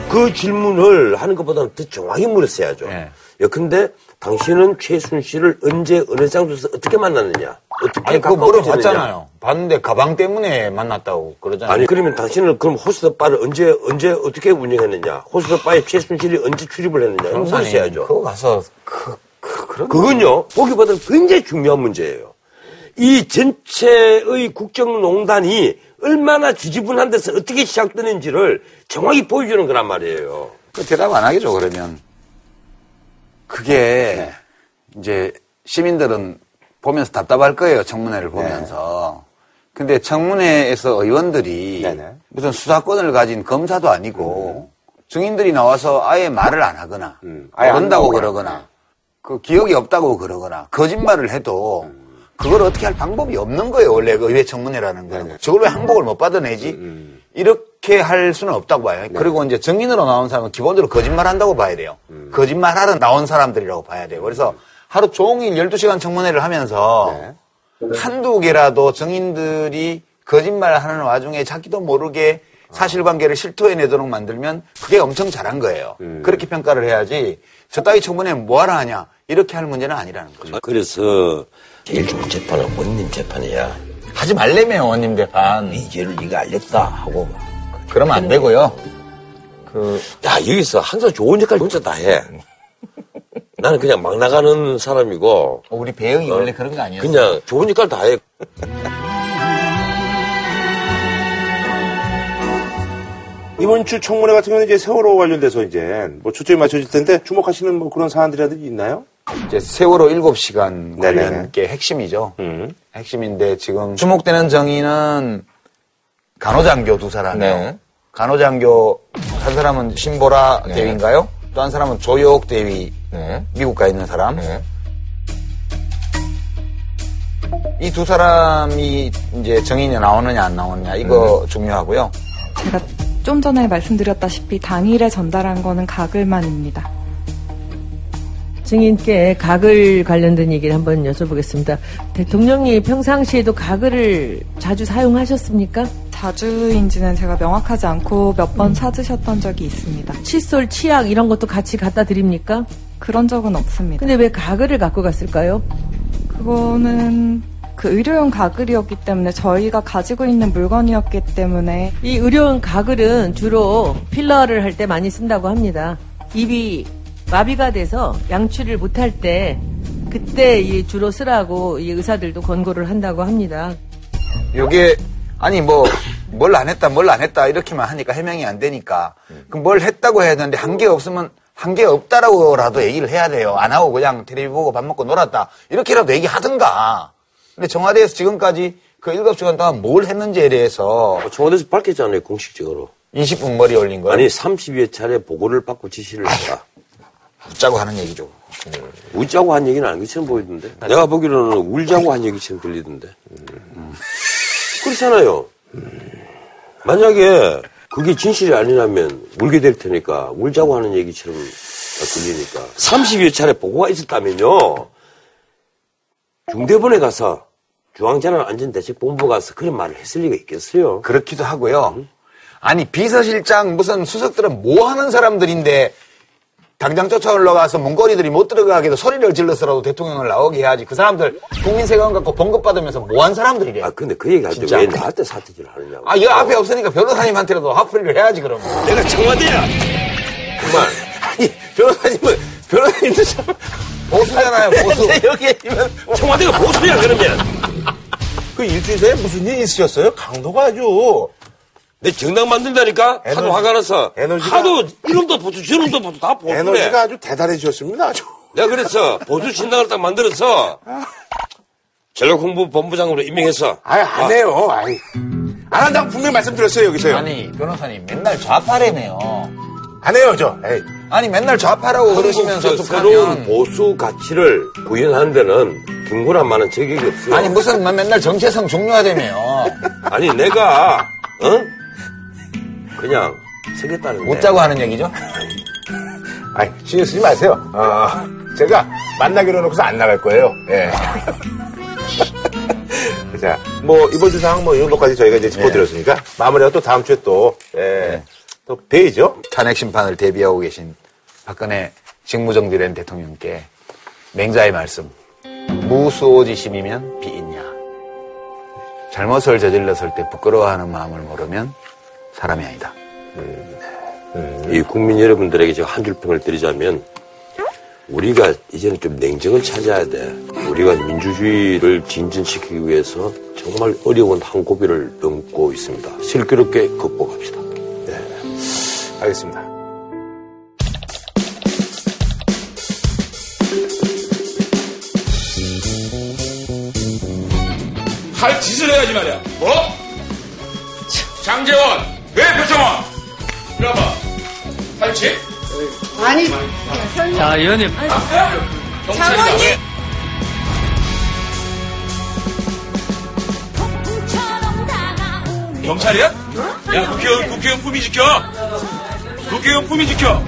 [SPEAKER 5] 그 질문을 하는 것보다는 더 정확히 물었어야죠.
[SPEAKER 6] 예.
[SPEAKER 5] 예컨대 당신은 최순실을 언제 어느 장소에서 어떻게 만났느냐? 어떻게
[SPEAKER 6] 아니, 그거? 물어봤잖아요. 봤는데 가방 때문에 만났다고 그러잖아요.
[SPEAKER 5] 아니 그러면 당신은 그럼 호스트 바를 언제 언제 어떻게 운영했느냐? 호스트 바에 최순실이 언제 출입을 했느냐? 물으셔야죠.
[SPEAKER 6] 그거 가서 그, 그, 그런
[SPEAKER 5] 그건요, 보기보다는 굉장히 중요한 문제예요. 이 전체의 국정농단이 얼마나 지저분한 데서 어떻게 시작되는지를 정확히 보여주는 거란 말이에요.
[SPEAKER 6] 그 대답 안 하겠죠, 그러면. 그게, 이제, 시민들은 보면서 답답할 거예요, 청문회를 보면서. 근데 청문회에서 의원들이
[SPEAKER 10] 네네.
[SPEAKER 6] 무슨 수사권을 가진 검사도 아니고 증인들이 나와서 아예 말을 안 하거나
[SPEAKER 10] 음, 아예 안
[SPEAKER 6] 모른다고
[SPEAKER 10] 나오거나.
[SPEAKER 6] 그러거나 그 기억이 없다고 그러거나 거짓말을 해도 그걸 어떻게 할 방법이 없는 거예요, 원래 의회 청문회라는 거는. 저걸 왜 항복을 못 받아내지? 이렇게 할 수는 없다고 봐요. 그리고 이제 증인으로 나온 사람은 기본적으로 거짓말 한다고 봐야 돼요. 거짓말 하러 나온 사람들이라고 봐야 돼요. 그래서 하루 종일 12시간 청문회를 하면서 한두 개라도 증인들이 거짓말 하는 와중에 자기도 모르게 사실관계를 실토해내도록 만들면 그게 엄청 잘한 거예요. 그렇게 평가를 해야지 저 따위 청문회 뭐하러 하냐 이렇게 할 문제는 아니라는 거죠.
[SPEAKER 5] 그래서 제일 좋은 재판은 원님 재판이야.
[SPEAKER 6] 하지 말래며 원님 재판.
[SPEAKER 5] 이 죄를 네가 알렸다 하고 막.
[SPEAKER 6] 그러면 안 되고요. 그
[SPEAKER 5] 야 여기서 항상 좋은 역할 혼자 다 해. 나는 그냥 막 나가는 사람이고
[SPEAKER 6] 우리 배영이 원래 그런 거 아니었어요?
[SPEAKER 5] 그냥 좋은 역할 다 해.
[SPEAKER 10] 이번 주 청문회 같은 경우는 이제 세월호 관련돼서 이제 뭐 초점이 맞춰질 텐데 주목하시는 뭐 그런 사안들이라든지 있나요?
[SPEAKER 6] 이제 세월호 7시간
[SPEAKER 10] 네네네.
[SPEAKER 6] 관련 게 핵심이죠.
[SPEAKER 10] 음.
[SPEAKER 6] 핵심인데 지금 주목되는 정의는 간호장교 두 사람이요.
[SPEAKER 10] 네.
[SPEAKER 6] 간호장교 한 사람은 신보라 대위인가요? 또 한 사람은 조yok 대위 미국 가 있는 사람. 이 두 사람이 이제 정인이 나오느냐 안 나오느냐 이거 중요하고요.
[SPEAKER 13] 제가 좀 전에 말씀드렸다시피 당일에 전달한 거는 가글만입니다.
[SPEAKER 14] 증인께 가글 관련된 얘기를 한번 여쭤보겠습니다. 대통령이 평상시에도 가글을 자주 사용하셨습니까?
[SPEAKER 13] 자주인지는 제가 명확하지 않고 몇번 찾으셨던 적이 있습니다.
[SPEAKER 14] 칫솔, 치약 이런 것도 같이 갖다 드립니까?
[SPEAKER 13] 그런 적은 없습니다.
[SPEAKER 14] 근데 왜 가글을 갖고 갔을까요?
[SPEAKER 13] 그거는 그 의료용 가글이었기 때문에 저희가 가지고 있는 물건이었기 때문에
[SPEAKER 14] 이 의료용 가글은 주로 필러를 할 때 많이 쓴다고 합니다. 입이 마비가 돼서 양치를 못할 때 그때 이 주로 쓰라고 이 의사들도 권고를 한다고 합니다.
[SPEAKER 6] 요게 아니 뭐 뭘 안 했다 뭘 안 했다 이렇게만 하니까 해명이 안 되니까 그럼 뭘 했다고 해야 되는데 한 게 없으면 한 게 없다라고라도 얘기를 해야 돼요. 안 하고 그냥 텔레비 보고 밥 먹고 놀았다 이렇게라도 얘기하든가. 근데 청와대에서 지금까지 그 7시간 동안 뭘 했는지에 대해서
[SPEAKER 5] 청와대에서 밝혔잖아요 공식적으로
[SPEAKER 6] 20분 머리 올린 거예요.
[SPEAKER 5] 아니 30여 차례 보고를 받고 지시를 했다.
[SPEAKER 6] 웃자고 하는 얘기죠.
[SPEAKER 5] 웃자고 한 얘기는 아닌 것처럼 보이던데. 내가 보기로는 울자고 한 얘기처럼 들리던데. 음. 그렇잖아요. 만약에 그게 진실이 아니라면 울게 될 테니까 울자고 하는 얘기처럼 들리니까. 30여 차례 보고가 있었다면요. 중대본에 가서 중앙재난 안전대책본부 가서 그런 말을 했을 리가 있겠어요?
[SPEAKER 6] 그렇기도 하고요. 아니 비서실장 무슨 수석들은 뭐 하는 사람들인데 당장 쫓아 올라가서 문거리들이 못 들어가게도 소리를 질러서라도 대통령을 나오게 해야지. 그 사람들 국민 세금 갖고 봉급 받으면서 뭐한 사람들이래.
[SPEAKER 5] 아 근데 그 얘기 할때
[SPEAKER 6] 진짜.
[SPEAKER 5] 왜 나한테 사퇴질 하느냐고.
[SPEAKER 6] 아, 여 앞에 없으니까 변호사님한테라도 화풀이를 해야지, 그럼.
[SPEAKER 5] 내가 청와대야. 정말. 아니 변호사님은 변호사님도 참
[SPEAKER 6] 보수잖아요, 보수.
[SPEAKER 5] 근데 여기에 있으면 청와대가 보수야 그러면.
[SPEAKER 1] 그 일주일 전에 무슨 일 있으셨어요? 강도가 아주.
[SPEAKER 5] 내 정당 만든다니까? 하도
[SPEAKER 1] 에너지-
[SPEAKER 5] 화가 나서.
[SPEAKER 1] 에너지가-
[SPEAKER 5] 하도 이름도 보수, 저름도 보수 다 보수래.
[SPEAKER 1] 에너지가 아주 대단해지셨습니다, 아주.
[SPEAKER 5] 내가 그래서 보수 신당을 딱 만들어서 전략 홍보 본부장으로 임명해서.
[SPEAKER 1] 아이, 안 해요. 아이. 안 한다고 분명히 말씀드렸어요, 여기서요.
[SPEAKER 6] 아니, 변호사님, 맨날 좌파래매요.
[SPEAKER 1] 안 해요, 저. 에이.
[SPEAKER 6] 아니, 맨날 좌파라고 그러시면서
[SPEAKER 5] 새로운. 보수 가치를 구현하는 데는 김구란만은 적격이 없어요.
[SPEAKER 6] 아니, 무슨 맨날 정체성 중요하다며요.
[SPEAKER 5] 아니, 내가, 어? 그냥 생겼다는데.
[SPEAKER 6] 웃자고 하는 얘기죠?
[SPEAKER 1] 아이, 신경 쓰지 마세요. 어, 제가 만나기로 해놓고서 안 나갈 거예요. 예. [LAUGHS] 자, 뭐, 이번 주 상황 뭐, 이런 것까지 저희가 이제 짚어드렸으니까, 마무리하고 또 다음 주에 또, 예, 또 뵈죠.
[SPEAKER 6] 탄핵 심판을 대비하고 계신 박근혜 직무정지된 대통령께 맹자의 말씀. 무수오지심이면 비있냐. 잘못을 저질렀을 때 부끄러워하는 마음을 모르면 사람이 아니다.
[SPEAKER 5] 이 국민 여러분들에게 제가 한 줄 평을 드리자면 우리가 이제는 좀 냉정을 찾아야 돼. 우리가 민주주의를 진전시키기 위해서 정말 어려운 한 고비를 넘고 있습니다. 슬기롭게 극복합시다.
[SPEAKER 1] 알겠습니다.
[SPEAKER 8] 할 짓을 해야지 말이야. 뭐? 장재원, 왜? 이리 와봐. 할지?
[SPEAKER 15] 아니,
[SPEAKER 8] 자, 의원님. 경찰이다. 경찰이야? 야, 국회의원, 국회의원 품위 지켜! 국회의원 품위 지켜!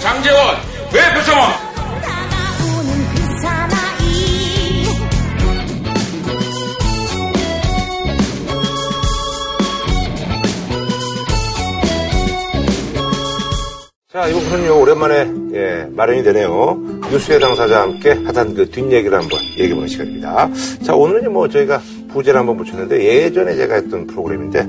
[SPEAKER 8] 장재원, 왜 표정원?
[SPEAKER 1] 자, 이번 분은요, 오랜만에, 예, 마련이 되네요. 뉴스의 당사자와 함께 하던 그 뒷얘기를 한번 얘기해보는 시간입니다. 자, 오늘은 뭐 저희가 부제를 한번 붙였는데, 예전에 제가 했던 프로그램인데,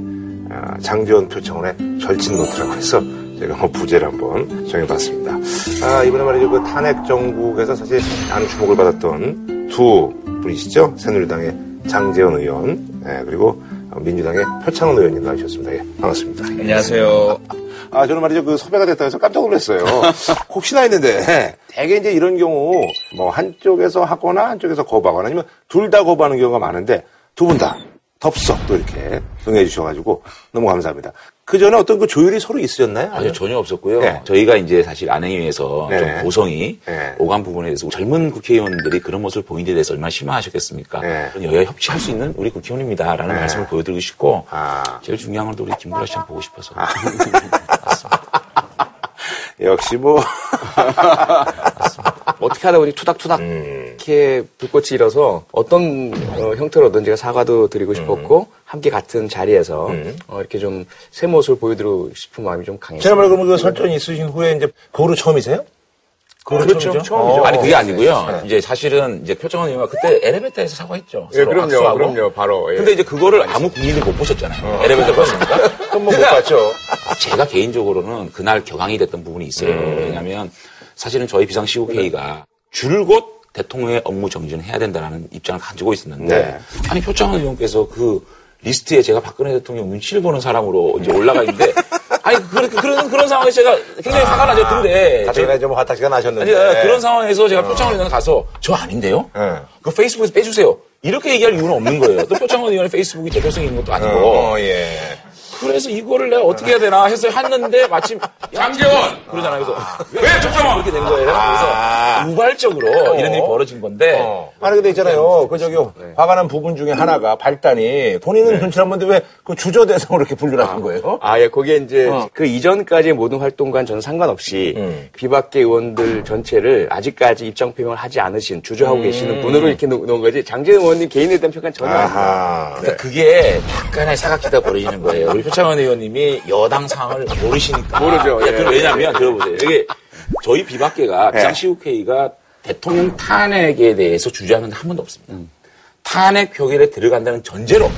[SPEAKER 1] 아, 장제원 표창원의 절친 노트라고 해서 제가 뭐 부제를 한번 정해봤습니다. 아, 이번에 말이죠. 그 탄핵 정국에서 사실 많은 주목을 받았던 두 분이시죠. 새누리당의 장제원 의원, 예, 그리고 민주당의 표창원 의원님 나오셨습니다. 예, 반갑습니다.
[SPEAKER 8] 안녕하세요.
[SPEAKER 10] 아, 저는 말이죠. 그 섭외가 됐다 해서 깜짝 놀랐어요. [LAUGHS] 혹시나 했는데, 대개 이제 이런 경우, 뭐, 한쪽에서 하거나 한쪽에서 거부하거나 아니면 둘 다 거부하는 경우가 많은데, 두 분 다 덥석 또 이렇게 응해 주셔가지고 너무 감사합니다. 그 전에 어떤 그 조율이 서로 있으셨나요?
[SPEAKER 15] 아니요, 전혀 없었고요.
[SPEAKER 10] 네.
[SPEAKER 15] 저희가 이제 사실 안행위에서
[SPEAKER 10] 네.
[SPEAKER 15] 좀 고성이
[SPEAKER 10] 네.
[SPEAKER 15] 오간 부분에 대해서 젊은 국회의원들이 그런 모습을 보인 데 대해서 얼마나 실망하셨겠습니까?
[SPEAKER 10] 네.
[SPEAKER 15] 여야 협치할 수 있는 우리 국회의원입니다라는
[SPEAKER 10] 네.
[SPEAKER 15] 말씀을 보여드리고 싶고
[SPEAKER 10] 아.
[SPEAKER 15] 제일 중요한 건 또 우리 김구라 씨한 보고 싶어서. [LAUGHS]
[SPEAKER 10] 역시 뭐.
[SPEAKER 16] 어떻게 하다 보니 투닥투닥 이렇게 불꽃이 일어서 어떤 어, 형태로든 제가 사과도 드리고 싶었고 함께 같은 자리에서 어, 이렇게 좀 새 모습을 보여드리고 싶은 마음이 좀 강했어요.
[SPEAKER 1] 지난번에 그러면 그 설전이 있으신 후에 이제 그 후로 처음이세요? 그 후로
[SPEAKER 16] 그렇죠.
[SPEAKER 1] 처음이죠? 어.
[SPEAKER 15] 아니 그게 아니고요.
[SPEAKER 1] 네.
[SPEAKER 15] 이제 사실은 이제 표정원 의원가 그때 엘리베이터에서 사과했죠.
[SPEAKER 16] 예, 그럼요,
[SPEAKER 15] 악수하고.
[SPEAKER 16] 그럼요, 바로. 예.
[SPEAKER 15] 근데 이제 그거를 아무 국민이 못 보셨잖아요. 엘리베이터 봤습니까? [LAUGHS]
[SPEAKER 1] 그건 뭐못 봤죠.
[SPEAKER 15] 제가 개인적으로는 그날 격앙이 됐던 부분이 있어요.
[SPEAKER 1] 음.
[SPEAKER 15] 왜냐하면 사실은 저희 비상시국회의가 줄곧 대통령의 업무 정지는 해야 된다는 입장을 가지고 있었는데
[SPEAKER 10] 네.
[SPEAKER 15] 아니 표창원 의원께서 그 리스트에 제가 박근혜 대통령 눈치를 보는 사람으로 이제 올라가 있는데 [LAUGHS] 아니 그, 그런 그런 상황에서 제가 굉장히 화가 나죠. 근데
[SPEAKER 1] 갑자기 좀 화딱지가
[SPEAKER 15] 아니,
[SPEAKER 1] 나셨는데.
[SPEAKER 15] 아, 그런 상황에서 제가 표창원 의원 가서 저 아닌데요?
[SPEAKER 1] 네.
[SPEAKER 15] 그 페이스북에서 빼주세요. 이렇게 얘기할 이유는 없는 거예요. 또 표창원 의원의 페이스북이 대표성이 있는 것도 아니고.
[SPEAKER 1] 어, 예.
[SPEAKER 15] 그래서 이거를 내가 어떻게 해야 되나 해서 했는데 마침
[SPEAKER 8] 장재원!
[SPEAKER 15] 그러잖아요. 그래서
[SPEAKER 8] 왜 정정원!
[SPEAKER 15] 그렇게 된 거예요. 그래서 우발적으로 이런 일이 벌어진 건데
[SPEAKER 1] 어. 아니 근데 있잖아요. 그 저기 화가 난 부분 중에 하나가 발단이 본인은 눈치를 안 보는데 왜 그 주저대성으로 이렇게 분류를 하신 거예요?
[SPEAKER 16] 아, 예, 거기에 이제
[SPEAKER 1] 어.
[SPEAKER 16] 그 이전까지의 모든 활동과는 저는 상관없이
[SPEAKER 1] 음.
[SPEAKER 16] 비박계 의원들 전체를 아직까지 입장 표명을 하지 않으신 주저하고
[SPEAKER 1] 음.
[SPEAKER 16] 계시는 분으로 이렇게 놓- 놓은 거지 장재원 의원님 개인에 대한 평가는 전혀 아닙니다.
[SPEAKER 1] 아하.
[SPEAKER 15] 그러니까 그게 약간의 사각지대가 벌어지는 거예요. 표창원 의원님이 여당 상황을 모르시니까.
[SPEAKER 16] 모르죠.
[SPEAKER 15] 예,
[SPEAKER 16] 예.
[SPEAKER 15] 그 왜냐면 들어보세요. 이게 저희 비박계가
[SPEAKER 10] 예.
[SPEAKER 15] 비상시국회의가 대통령 탄핵에 대해서 주장은 한 번도 없습니다.
[SPEAKER 16] 음.
[SPEAKER 15] 탄핵 표결에 들어간다는 전제로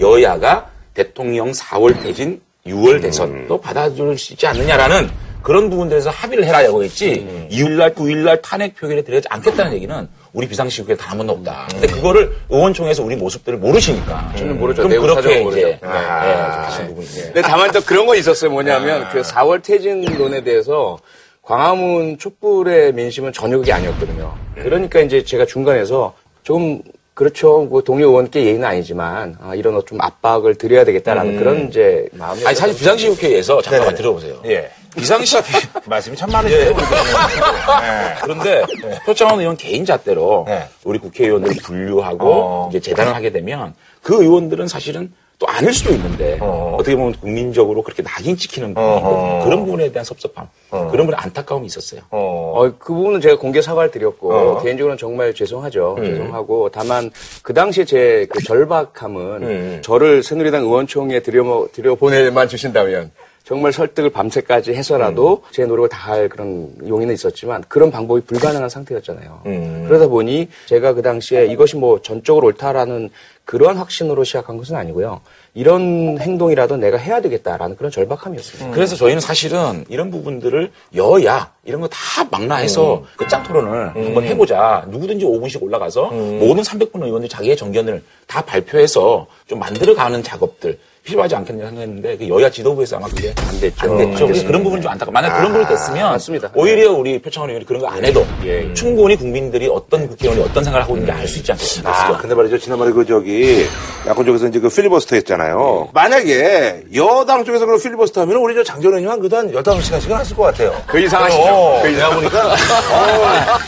[SPEAKER 15] 여야가 대통령 4월 퇴진, 6월 대선도 받아줄 수 있지 않느냐라는 그런 부분들에서 합의를 해라고 했지
[SPEAKER 16] 음.
[SPEAKER 15] 2일날, 9일날 탄핵 표결에 들어가지 않겠다는 얘기는 우리 비상시국회 단한 번도 없다. 근데 그거를 의원총회에서 우리 모습들을 모르시니까.
[SPEAKER 16] 저는 음. 모르죠.
[SPEAKER 15] 그럼
[SPEAKER 16] 내부
[SPEAKER 15] 그렇게. 이제
[SPEAKER 16] 아.
[SPEAKER 15] 예, 좀 하신 부분이 있어요.
[SPEAKER 16] 근데 다만 또 그런 건 있었어요. 뭐냐면 그 4월 퇴진론에 대해서 광화문 촛불의 민심은 전혀 그게 아니었거든요. 그러니까 이제 제가 중간에서 좀 그렇죠. 뭐 동료 의원께 예의는 아니지만 아, 이런 좀 압박을 드려야 되겠다라는
[SPEAKER 15] 음.
[SPEAKER 16] 그런 이제 마음이
[SPEAKER 15] 아니 사실 비상시국회에서 잠깐만
[SPEAKER 1] 네네.
[SPEAKER 15] 들어보세요.
[SPEAKER 1] 예.
[SPEAKER 15] 비상시 [LAUGHS]
[SPEAKER 1] 말씀이 참 많으세요.
[SPEAKER 15] 예.
[SPEAKER 1] 우리 네.
[SPEAKER 15] 그런데 표창원 의원 개인 잣대로
[SPEAKER 1] 네.
[SPEAKER 15] 우리 국회의원들 분류하고
[SPEAKER 1] 어.
[SPEAKER 15] 이제 재단을 하게 되면 그 의원들은 사실은 또 아닐 수도 있는데
[SPEAKER 1] 어.
[SPEAKER 15] 어. 떻게 보면 국민적으로 그렇게 낙인 찍히는. 있거든요. 그런 부분에 대한 섭섭함,
[SPEAKER 1] 어.
[SPEAKER 15] 그런 부분에 안타까움이 있었어요.
[SPEAKER 1] 어.
[SPEAKER 16] 어, 그 부분은 제가 공개 사과를 드렸고
[SPEAKER 1] 어.
[SPEAKER 16] 개인적으로는 정말 죄송하죠.
[SPEAKER 1] 음.
[SPEAKER 16] 죄송하고 다만 그 당시에 제 그 절박함은
[SPEAKER 1] 음.
[SPEAKER 16] 저를 새누리당 의원총회에 들여 들여 보내만 주신다면 정말 설득을 밤새까지 해서라도
[SPEAKER 1] 음.
[SPEAKER 16] 제 노력을 다할 그런 용의는 있었지만 그런 방법이 불가능한 상태였잖아요.
[SPEAKER 1] 음.
[SPEAKER 16] 그러다 보니 제가 그 당시에 이것이 뭐 전적으로 옳다라는 그러한 확신으로 시작한 것은 아니고요. 이런 행동이라도 내가 해야 되겠다라는 그런 절박함이었습니다.
[SPEAKER 15] 그래서 저희는 사실은 이런 부분들을 여야 이런 거 다 망라해서 끝장 토론을 한번 해보자. 누구든지 5분씩 올라가서 모든 300분 의원들이 자기의 정견을 다 발표해서 좀 만들어가는 작업들 필요하지 않겠냐 생각했는데 그 여야 지도부에서 아마 그게
[SPEAKER 16] 안 됐죠.
[SPEAKER 15] 안 됐죠. 그래서 그런 부분 좀 안타까. 만약 그런 부분이 됐으면
[SPEAKER 16] 맞습니다.
[SPEAKER 15] 오히려 우리 표창원 의원이 그런 거 안 해도
[SPEAKER 16] 예.
[SPEAKER 15] 충분히 국민들이 어떤 국회의원이 어떤 생각을 하고 있는지 알 수 있지 않겠습니까?
[SPEAKER 10] 아, 근데 말이죠. 지난번에 그 저기, 야권 쪽에서 이제 그 필리버스터 했잖아요. 만약에 여당 쪽에서 그런 필리버스터 하면 우리 저 장전 의원님 한 그도 한 15시간씩은 하실 것 같아요.
[SPEAKER 16] 그 이상 하시죠.
[SPEAKER 10] 어,
[SPEAKER 16] 그 이상.
[SPEAKER 10] 보니까, 어,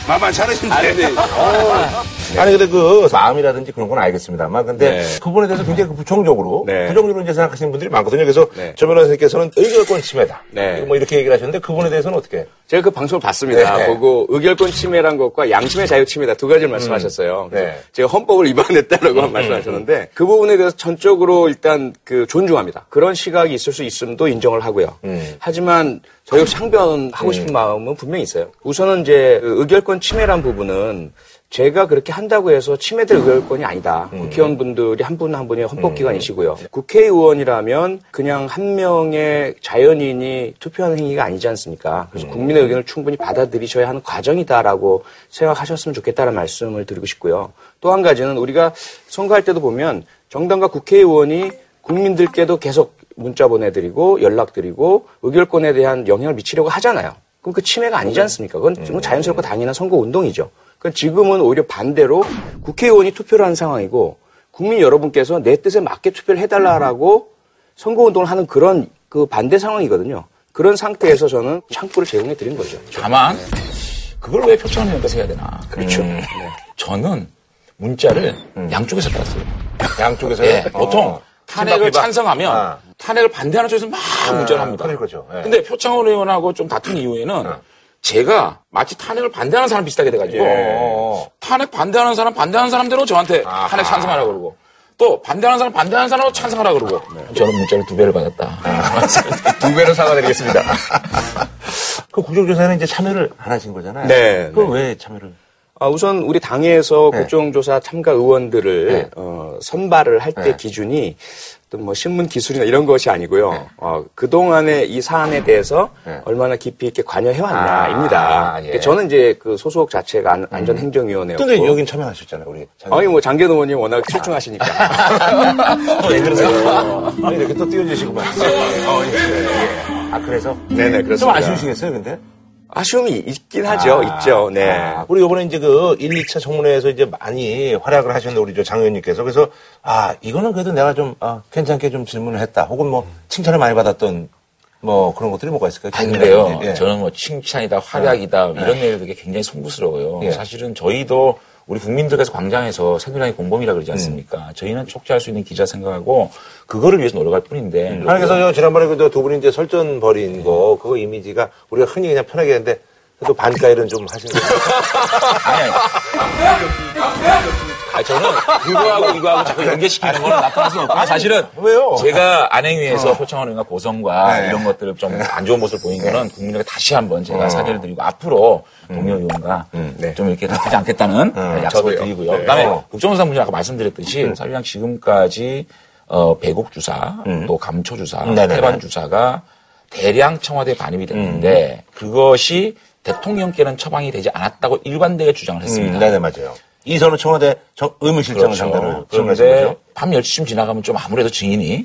[SPEAKER 10] 만만치 않으신데.
[SPEAKER 16] 아니, 근데
[SPEAKER 1] 아니 근데 그 마음이라든지 그런 건 알겠습니다만 근데
[SPEAKER 16] 네.
[SPEAKER 1] 그분에 대해서 굉장히 그 부정적으로
[SPEAKER 16] 네.
[SPEAKER 1] 부정적으로 이제 생각하시는 분들이 많거든요. 그래서
[SPEAKER 16] 네.
[SPEAKER 1] 조 변호사님께서는 의결권 침해다.
[SPEAKER 16] 네.
[SPEAKER 1] 뭐 이렇게 얘기를 하셨는데 그분에 대해서는 어떻게?
[SPEAKER 16] 제가 그 방송을 봤습니다.
[SPEAKER 1] 네.
[SPEAKER 16] 보고 의결권 침해란 것과 양심의 자유 침해다 두 가지를 말씀하셨어요. 그래서
[SPEAKER 1] 네.
[SPEAKER 16] 제가 헌법을 위반했다라고 말씀하셨는데 그 부분에 대해서 전적으로 일단 그 존중합니다. 그런 시각이 있을 수 있음도 인정을 하고요.
[SPEAKER 1] 음.
[SPEAKER 16] 하지만 저희가 상변하고 싶은 마음은 분명히 있어요. 우선은 이제 그 의결권 침해란 부분은 제가 그렇게 한다고 해서 침해될 의결권이 아니다. 국회의원분들이 한 분 한 분이 헌법기관이시고요. 국회의원이라면 그냥 한 명의 자연인이 투표하는 행위가 아니지 않습니까? 그래서 국민의 의견을 충분히 받아들이셔야 하는 과정이다라고 생각하셨으면 좋겠다는 말씀을 드리고 싶고요. 또 한 가지는 우리가 선거할 때도 보면 정당과 국회의원이 국민들께도 계속 문자 보내드리고 연락드리고 의결권에 대한 영향을 미치려고 하잖아요. 그럼 그 침해가 아니지 않습니까? 그건 좀 자연스럽고 당연한 선거 운동이죠. 그러니까 지금은 오히려 반대로 국회의원이 투표를 하는 상황이고 국민 여러분께서 내 뜻에 맞게 투표를 해달라라고 선거 운동을 하는 그런 그 반대 상황이거든요. 그런 상태에서 저는 창구를 제공해 드린 거죠.
[SPEAKER 15] 다만 그걸 왜 표창원 의원께서 해야 되나?
[SPEAKER 16] 그렇죠.
[SPEAKER 15] 음. 저는 문자를 양쪽에서 받았어요.
[SPEAKER 1] 양쪽에서요?
[SPEAKER 15] 예, 보통
[SPEAKER 1] 어.
[SPEAKER 15] 탄핵을
[SPEAKER 1] 비박, 비박.
[SPEAKER 15] 찬성하면
[SPEAKER 1] 아.
[SPEAKER 15] 탄핵을 반대하는 쪽에서 막 문자를 합니다.
[SPEAKER 1] 그럴 거죠. 예.
[SPEAKER 15] 근데 표창원 의원하고 좀 다툰 이후에는 제가 마치 탄핵을 반대하는 사람 비슷하게 돼가지고
[SPEAKER 1] 예.
[SPEAKER 15] 탄핵 반대하는 사람 반대하는 사람대로 저한테 탄핵 찬성하라 그러고 또 반대하는 사람 반대하는 사람으로 찬성하라 그러고 저는 문자를 두 배를 받았다.
[SPEAKER 1] 두 배로 사과드리겠습니다. [LAUGHS] 그 국정조사에는 이제 참여를 안 하신 거잖아요.
[SPEAKER 16] 네,
[SPEAKER 1] 그럼 왜 참여를?
[SPEAKER 16] 아, 우선 우리 당에서
[SPEAKER 1] 네.
[SPEAKER 16] 국정조사 참가 의원들을
[SPEAKER 1] 네.
[SPEAKER 16] 어, 선발을 할때
[SPEAKER 1] 네.
[SPEAKER 16] 기준이 어떤 뭐 신문 기술이나 이런 것이 아니고요. 어, 그동안의 이 사안에 대해서
[SPEAKER 1] 네.
[SPEAKER 16] 얼마나 깊이 있게 관여해왔냐입니다.
[SPEAKER 1] 아, 예.
[SPEAKER 16] 그러니까 저는 이제 그 소속 자체가 안, 안전행정위원회였고.
[SPEAKER 1] 근데 여긴 참여하셨잖아요, 우리.
[SPEAKER 16] 아니 뭐 장계동 의원님 워낙 출중하시니까.
[SPEAKER 1] 왜 [LAUGHS] 그러세요? 아니, 이렇게 또 띄워주시구만. 어, 예, 예, 예. 아, 그래서?
[SPEAKER 16] 네네
[SPEAKER 1] 좀
[SPEAKER 16] 그렇습니다.
[SPEAKER 1] 아쉬우시겠어요, 근데?
[SPEAKER 16] 아쉬움이 있긴 하죠. 있죠. 네.
[SPEAKER 1] 아, 우리 이번에 이제 그 1, 2차 청문회에서 이제 많이 활약을 하셨는데 우리 저장 의원님께서 그래서 아, 이거는 그래도 내가 좀 아, 괜찮게 좀 질문을 했다. 혹은 뭐 칭찬을 많이 받았던 뭐 그런 것들이 뭐가 있을까요?
[SPEAKER 15] 아니, 근데요.
[SPEAKER 1] 예.
[SPEAKER 15] 저는 뭐 칭찬이다, 활약이다, 이런 얘기를 되게 굉장히 송구스러워요.
[SPEAKER 1] 예.
[SPEAKER 15] 사실은 저희도 우리 국민들께서 광장에서 새누리당이 공범이라 그러지 않습니까? 저희는 촉지할 수 있는 기자 생각하고 그거를 위해서 노력할 뿐인데.
[SPEAKER 1] 그래서 저 지난번에 그두 분이 이제 설전 벌인 거, 그거 이미지가 우리가 흔히 그냥 편하게 했는데, 그래도 반가일은 좀 하신 거예요.
[SPEAKER 15] 아니, 아니, 저는 그거하고 이거하고 자꾸 연계시키는 거는 나타날 수는 없고 사실은
[SPEAKER 1] 왜요?
[SPEAKER 15] 제가 안행위에서 표창원 의원과 고성과
[SPEAKER 1] 네.
[SPEAKER 15] 이런 것들을 좀 안 좋은 모습을 보인 거는 국민에게 다시 한번 제가
[SPEAKER 1] 어.
[SPEAKER 15] 사죄를 드리고 앞으로 동료 의원과 좀 이렇게 다투지 않겠다는 약속을
[SPEAKER 1] 저도요.
[SPEAKER 15] 드리고요.
[SPEAKER 1] 네.
[SPEAKER 15] 그다음에
[SPEAKER 1] 어.
[SPEAKER 15] 국정조사 문제 아까 말씀드렸듯이 사실상 지금까지 어, 배국 주사, 또 감초 주사,
[SPEAKER 1] 음.
[SPEAKER 15] 태반 주사가 대량 청와대에 반입이 됐는데 그것이 대통령께는 처방이 되지 않았다고 일관되게 주장을 했습니다.
[SPEAKER 1] 음, 네네, 맞아요. 이선우 청와대 정- 의무실장을 상대로 지원하신 거죠?
[SPEAKER 15] 밤 10시쯤 지나가면 좀 아무래도 증인이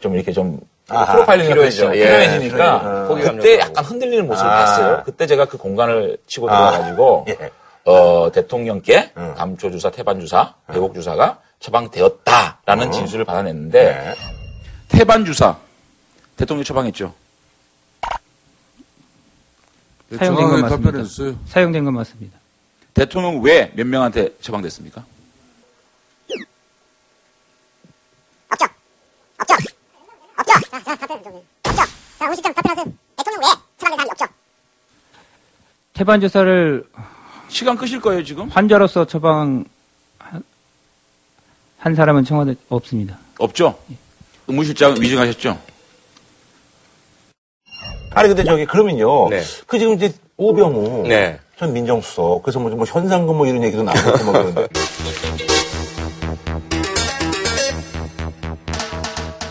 [SPEAKER 15] 좀 이렇게 좀
[SPEAKER 1] 아하,
[SPEAKER 15] 프로파일링이
[SPEAKER 1] 필요해지죠. 예,
[SPEAKER 15] 필요해지니까
[SPEAKER 1] 필요해지죠.
[SPEAKER 15] 그때 약간 흔들리는 모습을
[SPEAKER 1] 아.
[SPEAKER 15] 봤어요. 그때 제가 그 공간을 치고
[SPEAKER 1] 아.
[SPEAKER 15] 들어가가지고
[SPEAKER 1] 예.
[SPEAKER 15] 어, 대통령께
[SPEAKER 1] 음.
[SPEAKER 15] 감초 주사, 태반 주사, 배곡 주사가 처방되었다라는
[SPEAKER 1] 어.
[SPEAKER 15] 진술을 받아냈는데
[SPEAKER 1] 네.
[SPEAKER 15] 태반 주사 대통령이 처방했죠.
[SPEAKER 17] 사용된 건 맞습니다. 사용된 건 맞습니다.
[SPEAKER 15] 대통령 왜몇 명한테 처방됐습니까?
[SPEAKER 18] 없죠. 없죠. 없죠. 자, 자, 답변 좀. 없죠. 자, 오시장 답변하세요. 대통령 왜 처방된 사람이 없죠?
[SPEAKER 17] 태반 주사를
[SPEAKER 15] 시간 끄실 거예요 지금?
[SPEAKER 17] 환자로서 처방 한- 한 사람은 청와대 없습니다.
[SPEAKER 15] 없죠? 의무실장 위증하셨죠?
[SPEAKER 1] 아니, 근데 저기, 그러면요.
[SPEAKER 16] 네.
[SPEAKER 1] 그 지금 이제 오병우.
[SPEAKER 16] 네.
[SPEAKER 1] 전 민정수석. 그래서 뭐, 뭐 현상금 뭐 이런 얘기도 나오고 뭐 그러는데.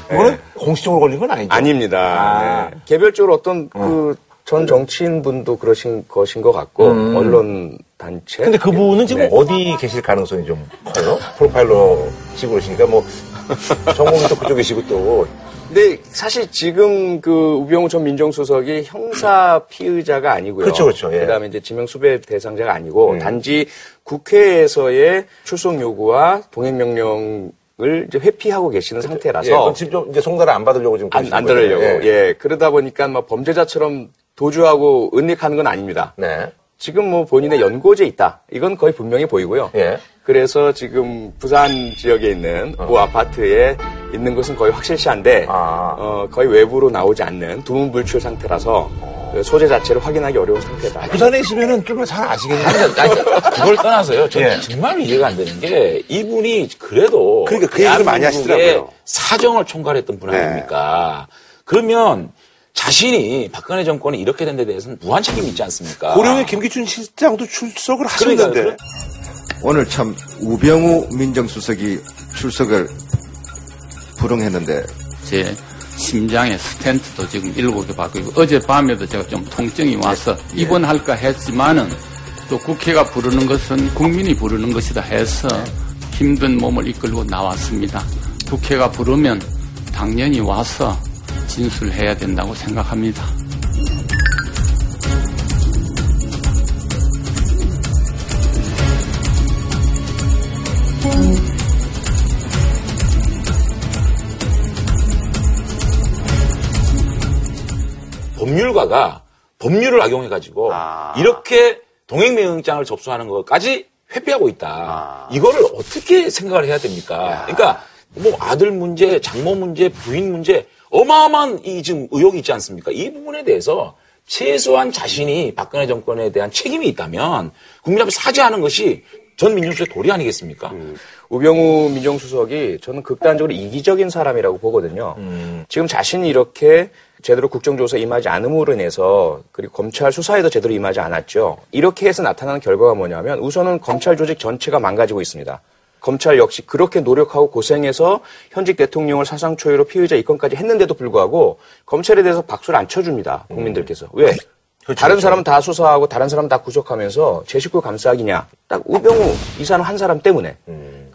[SPEAKER 1] 그거는 공식적으로 걸린 건 아니죠?
[SPEAKER 16] 아닙니다.
[SPEAKER 1] 아.
[SPEAKER 16] 네. 개별적으로 어떤 그 전 정치인 분도 그러신 것인 것 같고
[SPEAKER 1] 음.
[SPEAKER 16] 언론 단체.
[SPEAKER 1] 근데 그분은 지금
[SPEAKER 16] 네.
[SPEAKER 1] 어디 계실 가능성이 좀 커요? 프로파일러 그러시니까 뭐, [LAUGHS] 전공이 또 그쪽이시고 또.
[SPEAKER 16] 근데 사실 지금 그 우병우 전 민정수석이 형사 피의자가 아니고요.
[SPEAKER 1] 그렇죠, 그렇죠. 예.
[SPEAKER 16] 다음에 이제 지명 수배 대상자가 아니고
[SPEAKER 1] 음.
[SPEAKER 16] 단지 국회에서의 출석 요구와 동행 명령 을 이제 회피하고 계시는 상태라서
[SPEAKER 1] 예, 지금 좀 이제 송달을 안 받으려고 지금
[SPEAKER 16] 안, 안 들으려고.
[SPEAKER 1] 거예요.
[SPEAKER 16] 예. 그러다 보니까 뭐 범죄자처럼 도주하고 은닉하는 건 아닙니다.
[SPEAKER 1] 네.
[SPEAKER 16] 지금 뭐 본인의 연고제 있다. 이건 거의 분명히 보이고요.
[SPEAKER 1] 예.
[SPEAKER 16] 그래서 지금 부산 지역에 있는 모 아파트에 있는 것은 거의 확실시한데
[SPEAKER 1] 아.
[SPEAKER 16] 어, 거의 외부로 나오지 않는 두문불출 상태라서 그 소재 자체를 확인하기 어려운 상태다.
[SPEAKER 1] 부산에 있으면은 좀 잘 아시겠네요.
[SPEAKER 15] 아니, 그걸 떠나서요. 저는
[SPEAKER 1] 예.
[SPEAKER 15] 정말 이해가 안 되는 게 이분이 그래도
[SPEAKER 10] 그러니까 그 얘기를 많이 하시더라고요.
[SPEAKER 15] 사정을 총괄했던 분
[SPEAKER 10] 네.
[SPEAKER 15] 아닙니까? 그러면 자신이 박근혜 정권이 이렇게 된 데 대해서는 무한 책임이 있지 않습니까?
[SPEAKER 10] 고령의 김기춘 실장도 출석을
[SPEAKER 15] 그러니까요.
[SPEAKER 10] 하셨는데.
[SPEAKER 19] 오늘 참 우병우 민정수석이 출석을 불응했는데
[SPEAKER 17] 제 심장에 스텐트도 지금 일곱 개 받고 있고 어젯밤에도 제가 좀 통증이 와서 입원할까 했지만은 또 국회가 부르는 것은 국민이 부르는 것이다 해서 힘든 몸을 이끌고 나왔습니다. 국회가 부르면 당연히 와서 진술해야 된다고 생각합니다.
[SPEAKER 15] 법률가가 법률을 악용해가지고 이렇게 동행명령장을 접수하는 것까지 회피하고 있다. 이거를 어떻게 생각을 해야 됩니까? 그러니까 뭐 아들 문제, 장모 문제, 부인 문제 어마어마한 이 지금 의혹이 있지 않습니까? 이 부분에 대해서 최소한 자신이 박근혜 정권에 대한 책임이 있다면 국민 앞에 사죄하는 것이 전 민주주의 도리 아니겠습니까?
[SPEAKER 16] 우병우 민정수석이 저는 극단적으로 이기적인 사람이라고 보거든요.
[SPEAKER 15] 음.
[SPEAKER 16] 지금 자신이 이렇게 제대로 국정조사 임하지 않음으로 인해서 그리고 검찰 수사에도 제대로 임하지 않았죠. 이렇게 해서 나타나는 결과가 뭐냐면 우선은 검찰 조직 전체가 망가지고 있습니다. 검찰 역시 그렇게 노력하고 고생해서 현직 대통령을 사상 초유로 피의자 입건까지 했는데도 불구하고 검찰에 대해서 박수를 안 쳐줍니다. 국민들께서. 왜? 다른 사람은 다 수사하고 다른 사람 다 구속하면서 제 식구 감싸기냐. 딱 우병우 이 사람 한 사람 때문에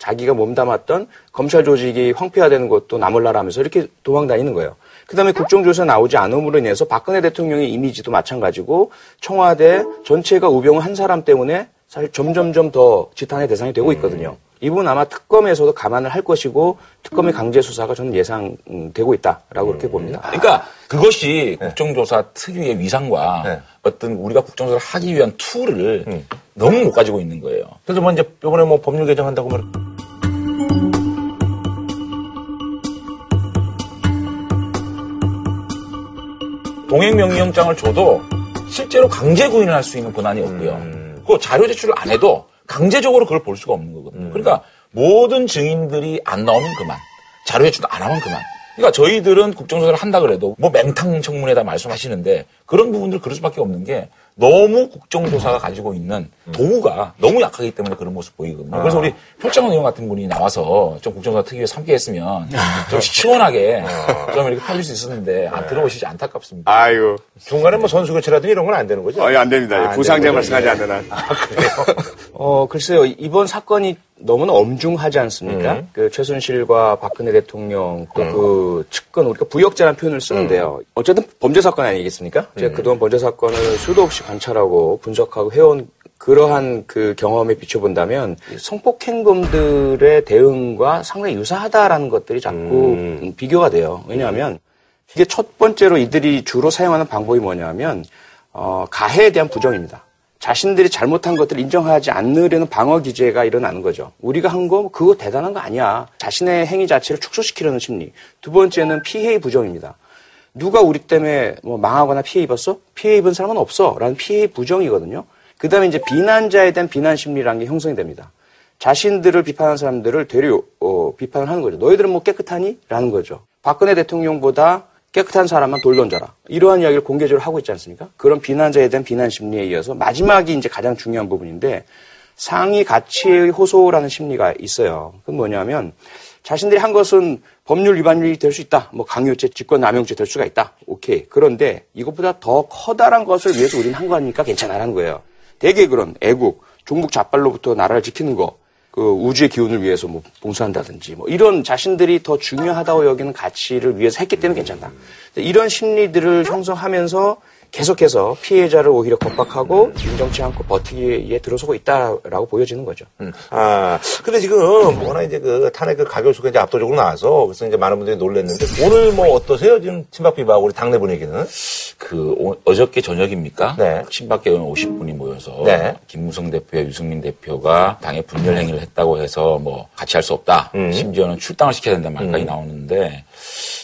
[SPEAKER 16] 자기가 몸담았던 검찰 조직이 황폐화되는 것도 나몰라라면서 이렇게 도망다니는 거예요. 그다음에 국정조사 나오지 않음으로 인해서 박근혜 대통령의 이미지도 마찬가지고 청와대 전체가 우병우 한 사람 때문에 사실 점점점 더 지탄의 대상이 되고 있거든요. 이 부분 아마 특검에서도 감안을 할 것이고 특검의 강제 수사가 저는 예상되고 있다라고 그렇게 봅니다.
[SPEAKER 15] 그러니까 그것이 국정조사 특유의 위상과 어떤 우리가 국정조사를 하기 위한 툴을 너무 못 가지고 있는 거예요.
[SPEAKER 1] 그래서 뭐 이제 이번에 뭐 법률 개정한다고 말
[SPEAKER 15] 동행명령장을 줘도 실제로 강제 구인을 할 수 있는 권한이 없고요. 그 자료 제출을 안 해도 강제적으로 그걸 볼 수가 없는 거거든요. 그러니까 모든 증인들이 안 나오면 그만. 자료 제출도 안 하면 그만. 그러니까 저희들은 국정조사를 한다 그래도 뭐 맹탕 청문회다 말씀하시는데 그런 부분들 그럴 수밖에 없는 게 너무 국정조사가 가지고 있는 도구가 너무 약하기 때문에 그런 모습 보이거든요. 그래서 우리 표창원 의원 같은 분이 나와서 좀 국정조사 특위에 함께 했으면 좀 시원하게 좀 이렇게 팔릴 수 있었는데 안 들어오시지 안타깝습니다.
[SPEAKER 10] 아유.
[SPEAKER 1] 중간에 뭐 선수 교체라든지 이런 건 안 되는 거죠?
[SPEAKER 10] 어, 예, 안 됩니다.
[SPEAKER 1] 아, 안
[SPEAKER 10] 부상자 말씀하지. 않는 한.
[SPEAKER 16] 어, 글쎄요. 이번 사건이 너무나 엄중하지 않습니까?
[SPEAKER 10] 음.
[SPEAKER 16] 그 최순실과 박근혜 대통령 또그 측근 우리가 부역자라는 표현을 쓰는데요.
[SPEAKER 10] 음.
[SPEAKER 16] 어쨌든 범죄 사건 아니겠습니까? 제가 그동안 범죄 사건을 수도 없이 관찰하고 분석하고 해온 그러한 그 경험에 비춰본다면 성폭행범들의 대응과 상당히 유사하다라는 것들이 자꾸 음, 비교가 돼요. 왜냐하면 이게 첫 번째로 이들이 주로 사용하는 방법이 뭐냐면 어, 가해에 대한 부정입니다. 자신들이 잘못한 것들을 인정하지 않으려는 방어 기제가 일어나는 거죠. 우리가 한 거 그거 대단한 거 아니야. 자신의 행위 자체를 축소시키려는 심리. 두 번째는 피해의 부정입니다. 누가 우리 때문에 뭐 망하거나 피해 입었어? 피해 입은 사람은 없어. 라는 피해의 부정이거든요. 그 다음에 이제 비난자에 대한 비난 심리라는 게 형성이 됩니다. 자신들을 비판하는 사람들을 되려 어, 비판을 하는 거죠. 너희들은 뭐 깨끗하니? 라는 거죠. 박근혜 대통령보다 깨끗한 사람만 돌 던져라. 이러한 이야기를 공개적으로 하고 있지 않습니까? 그런 비난자에 대한 비난 심리에 이어서 마지막이 이제 가장 중요한 부분인데 상위 가치의 호소라는 심리가 있어요. 그건 뭐냐면 자신들이 한 것은 법률 위반이 될 수 있다. 뭐 강요죄, 직권남용죄 될 수가 있다. 오케이. 그런데 이것보다 더 커다란 것을 위해서 우리는 한 거니까 괜찮아라는 거예요. 대개 그런 애국, 종북 좌빨로부터 나라를 지키는 거, 그 우주의 기운을 위해서 뭐 봉사한다든지 뭐 이런 자신들이 더 중요하다고 여기는 가치를 위해서 했기 때문에 괜찮다. 이런 심리들을 형성하면서 계속해서 피해자를 오히려 겁박하고 인정치 않고 버티기에 들어서고 있다라고 보여지는 거죠.
[SPEAKER 1] 아, 근데 지금 워낙 이제 그 탄핵 그 가결수가 이제 압도적으로 나와서 그래서 이제 많은 분들이 놀랐는데 오늘 뭐 어떠세요? 지금 친박 비박 우리 당내 분위기는?
[SPEAKER 15] 그 오- 어저께 저녁입니까?
[SPEAKER 1] 네.
[SPEAKER 15] 친박계 의원 50분이 모여서
[SPEAKER 1] 네.
[SPEAKER 15] 김무성 대표와 유승민 대표가 당의 분열 행위를 했다고 해서 뭐 같이 할 수 없다.
[SPEAKER 1] 음.
[SPEAKER 15] 심지어는 출당을 시켜야 된다는 말까지 나오는데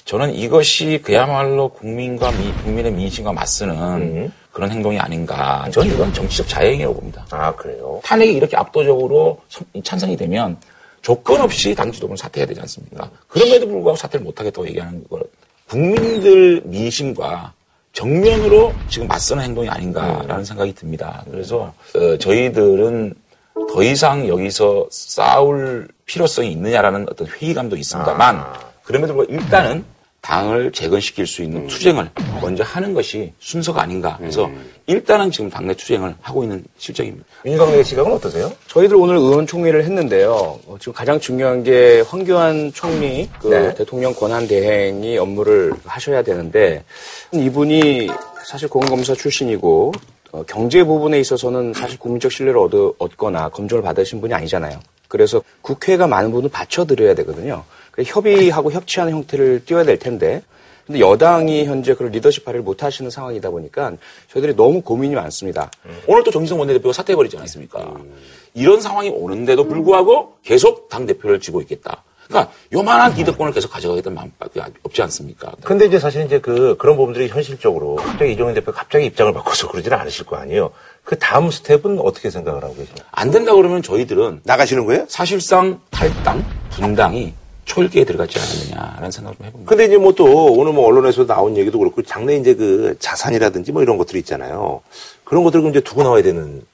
[SPEAKER 15] 저는 이것이 그야말로 국민과 미- 국민의 민심과 맞서는
[SPEAKER 1] 음.
[SPEAKER 15] 그런 행동이 아닌가. 저는 이건 정치적 자행이라고 봅니다.
[SPEAKER 1] 아, 그래요?
[SPEAKER 15] 탄핵이 이렇게 압도적으로 선- 찬성이 되면 조건 없이 당 지도부는 사퇴해야 되지 않습니까? 그럼에도 불구하고 사퇴를 못하겠다고 얘기하는 건 국민들 민심과 정면으로 지금 맞서는 행동이 아닌가라는 생각이 듭니다. 그래서 어, 저희들은 더 이상 여기서 싸울 필요성이 있느냐라는 어떤 회의감도 있습니다만 그럼에도 불구하고 일단은 당을 재건시킬 수 있는 투쟁을 먼저 하는 것이 순서가 아닌가. 그래서 일단은 지금 당내 투쟁을 하고 있는 실정입니다.
[SPEAKER 1] 민주당의 시각은 어떠세요?
[SPEAKER 16] 저희들 오늘 의원총회를 했는데요. 어, 지금 가장 중요한 게 황교안 총리 그
[SPEAKER 1] 네.
[SPEAKER 16] 대통령 권한 대행이 업무를 하셔야 되는데 이분이 사실 공검사 출신이고 어, 경제 부분에 있어서는 사실 국민적 신뢰를 얻어, 얻거나 검증을 받으신 분이 아니잖아요. 그래서 국회가 많은 부분을 받쳐드려야 되거든요. 그래서 협의하고 협치하는 형태를 띄워야 될 텐데 근데 여당이 현재 그런 리더십 발휘를 못 하시는 상황이다 보니까 저희들이 너무 고민이 많습니다.
[SPEAKER 15] 오늘 또 정진성 원내대표가 사퇴해버리지 않았습니까? 이런 상황이 오는데도 불구하고 계속 당대표를 쥐고 있겠다. 그러니까 요만한 기득권을 계속 가져가겠다는 마음밖에 없지 않습니까?
[SPEAKER 1] 근데 이제 사실 이제 그 그런 부분들이 현실적으로 갑자기 이종현 대표 가 갑자기 입장을 바꿔서 그러지는 않으실 거 아니에요. 그 다음 스텝은 어떻게 생각을 하고 계세요?
[SPEAKER 15] 안 된다 그러면 저희들은
[SPEAKER 10] 나가시는 거예요?
[SPEAKER 15] 사실상 탈당, 분당이 초일기에 들어갔지 않았느냐라는 생각을 좀 해봅니다.
[SPEAKER 10] 근데 이제 뭐 또 오늘 뭐 언론에서 나온 얘기도 그렇고 장래 이제 그 자산이라든지 뭐 이런 것들이 있잖아요. 그런 것들을 이제 두고 나와야 되는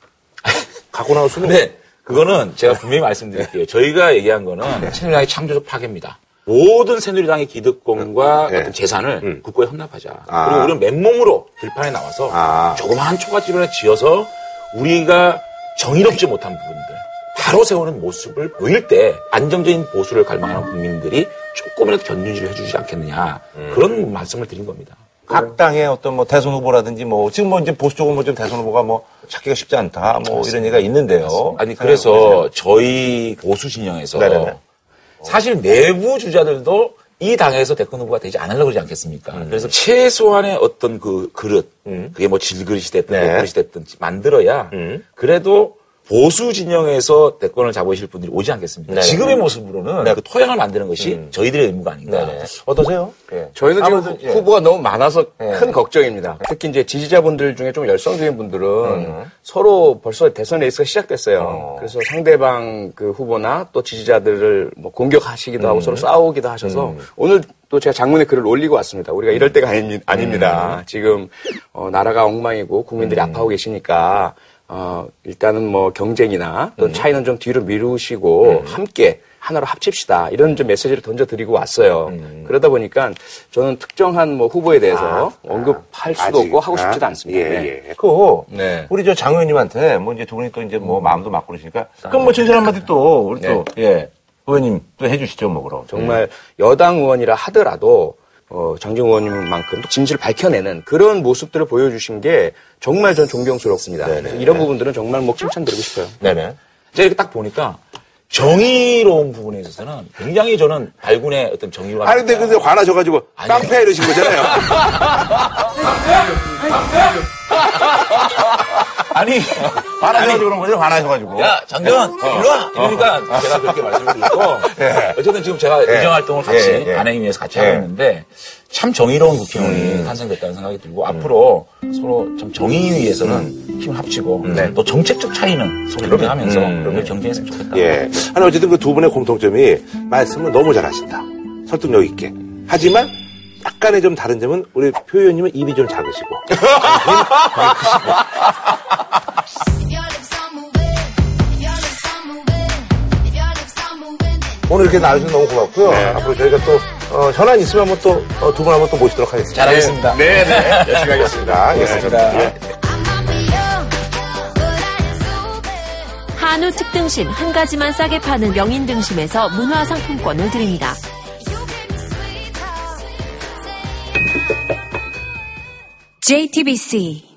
[SPEAKER 10] [LAUGHS] 갖고 나올 수는
[SPEAKER 15] 근데 그거는 제가 분명히 말씀드릴게요. 저희가 얘기한 거는 새누리당의 창조적 파괴입니다. 모든 새누리당의 기득권과 어떤 재산을 국고에 헌납하자.
[SPEAKER 10] 아.
[SPEAKER 15] 그리고 우리는 맨몸으로 들판에 나와서 조그마한 초가집을 지어서 우리가 정의롭지 못한 부분들 바로 세우는 모습을 보일 때 안정적인 보수를 갈망하는 국민들이 조금이라도 견준지를 해주지 않겠느냐 그런 말씀을 드린 겁니다.
[SPEAKER 1] 각 당의 어떤 뭐 대선 후보라든지 뭐 지금 뭐 이제 보수 쪽은 뭐좀 대선 후보가 뭐 찾기가 쉽지 않다 뭐 이런 얘기가 있는데요.
[SPEAKER 15] 아니 그래서 저희 보수 진영에서
[SPEAKER 1] 네네네.
[SPEAKER 15] 사실 내부 주자들도 이 당에서 대권 후보가 되지 않으려고 그러지 않겠습니까?
[SPEAKER 1] 음.
[SPEAKER 15] 그래서 최소한의 어떤 그 그릇, 그게 뭐 질그릇이 됐든
[SPEAKER 1] 네.
[SPEAKER 15] 그릇이 됐든 만들어야 그래도 보수 진영에서 대권을 잡으실 분들이 오지 않겠습니까?
[SPEAKER 1] 네네.
[SPEAKER 15] 지금의 모습으로는
[SPEAKER 1] 네.
[SPEAKER 15] 그 토양을 만드는 것이 저희들의 의무가 아닌가.
[SPEAKER 1] 네네. 어떠세요? 예.
[SPEAKER 16] 저희는 지금
[SPEAKER 1] 아무튼, 예.
[SPEAKER 16] 후보가 너무 많아서
[SPEAKER 1] 예.
[SPEAKER 16] 큰 걱정입니다. 특히 이제 지지자분들 중에 좀 열성적인 분들은
[SPEAKER 1] 음.
[SPEAKER 16] 서로 벌써 대선 레이스가 시작됐어요. 그래서 상대방 그 후보나 또 지지자들을 뭐 공격하시기도 하고
[SPEAKER 1] 음.
[SPEAKER 16] 서로 싸우기도 하셔서 오늘 또 제가 장문의 글을 올리고 왔습니다. 우리가 이럴 때가 아니, 아닙니다.
[SPEAKER 1] 음.
[SPEAKER 16] 지금 어, 나라가 엉망이고 국민들이 아파하고 계시니까 어, 일단은 뭐 경쟁이나 또
[SPEAKER 1] 음.
[SPEAKER 16] 차이는 좀 뒤로 미루시고 함께 하나로 합칩시다. 이런 좀 메시지를 던져드리고 왔어요.
[SPEAKER 1] 음.
[SPEAKER 16] 그러다 보니까 저는 특정한 뭐 후보에 대해서 언급할 수도
[SPEAKER 1] 아직,
[SPEAKER 16] 없고 하고 싶지도
[SPEAKER 1] 아,
[SPEAKER 16] 않습니다.
[SPEAKER 1] 예,
[SPEAKER 16] 네.
[SPEAKER 1] 예. 그거
[SPEAKER 16] 네.
[SPEAKER 1] 우리 저 장 의원님한테 뭐 이제 두 분이 또 이제 뭐 마음도 맞고 그러시니까 그럼 뭐 진실 한마디 또 우리 또 예. 의원님 또 해주시죠 뭐 그럼.
[SPEAKER 16] 정말 여당 의원이라 하더라도 어, 장정 의원님만큼 또 진실을 밝혀내는 그런 모습들을 보여주신 게 정말 전 존경스럽습니다. 이런 부분들은 정말 뭐 칭찬드리고 싶어요.
[SPEAKER 1] 네네.
[SPEAKER 15] 제가 이렇게 딱 보니까 정의로운 부분에 있어서는 굉장히 저는 발군의 어떤 정의와
[SPEAKER 10] 아니 근데 근데 화나셔가지고 깡패 이러신 거잖아요. [LAUGHS]
[SPEAKER 15] 아니
[SPEAKER 1] 화나셔가지고 그런 거죠? 화나셔가지고.
[SPEAKER 15] 야 장정은
[SPEAKER 1] 어.
[SPEAKER 15] 일로 와 이러니까 제가 그렇게 말씀을 드렸고
[SPEAKER 1] 예.
[SPEAKER 15] 어쨌든 지금 제가
[SPEAKER 1] 예.
[SPEAKER 15] 의정 활동을 같이
[SPEAKER 1] 예, 예.
[SPEAKER 15] 안행위에서 같이
[SPEAKER 1] 예.
[SPEAKER 15] 하고 있는데 참 정의로운 국회의원이
[SPEAKER 1] 음.
[SPEAKER 15] 탄생됐다는 생각이 들고 앞으로 서로 좀 정의 위해서는 힘을 합치고 또 정책적 차이는 서로 인정하면서
[SPEAKER 1] 음.
[SPEAKER 15] 그런 걸 경쟁했으면 좋겠다.
[SPEAKER 10] 예. 아니 어쨌든 그 두 분의 공통점이 말씀을 너무 잘하신다. 설득력 있게. 하지만 약간의 좀 다른 점은 우리 표 의원님은 입이 좀 작으시고. [LAUGHS] 오늘 이렇게 나와주셔서 너무 고맙고요.
[SPEAKER 1] 네.
[SPEAKER 10] 앞으로 저희가 또 어, 현안 있으면 한번 또두분 한번 또 모시도록 하겠습니다.
[SPEAKER 15] 잘하겠습니다.
[SPEAKER 10] 네, 네. 열심히 하겠습니다. 예.
[SPEAKER 15] 고맙습니다.
[SPEAKER 10] 예.
[SPEAKER 20] 한우 특등심 한 가지만 싸게 파는 명인 등심에서 문화 상품권을 드립니다. JTBC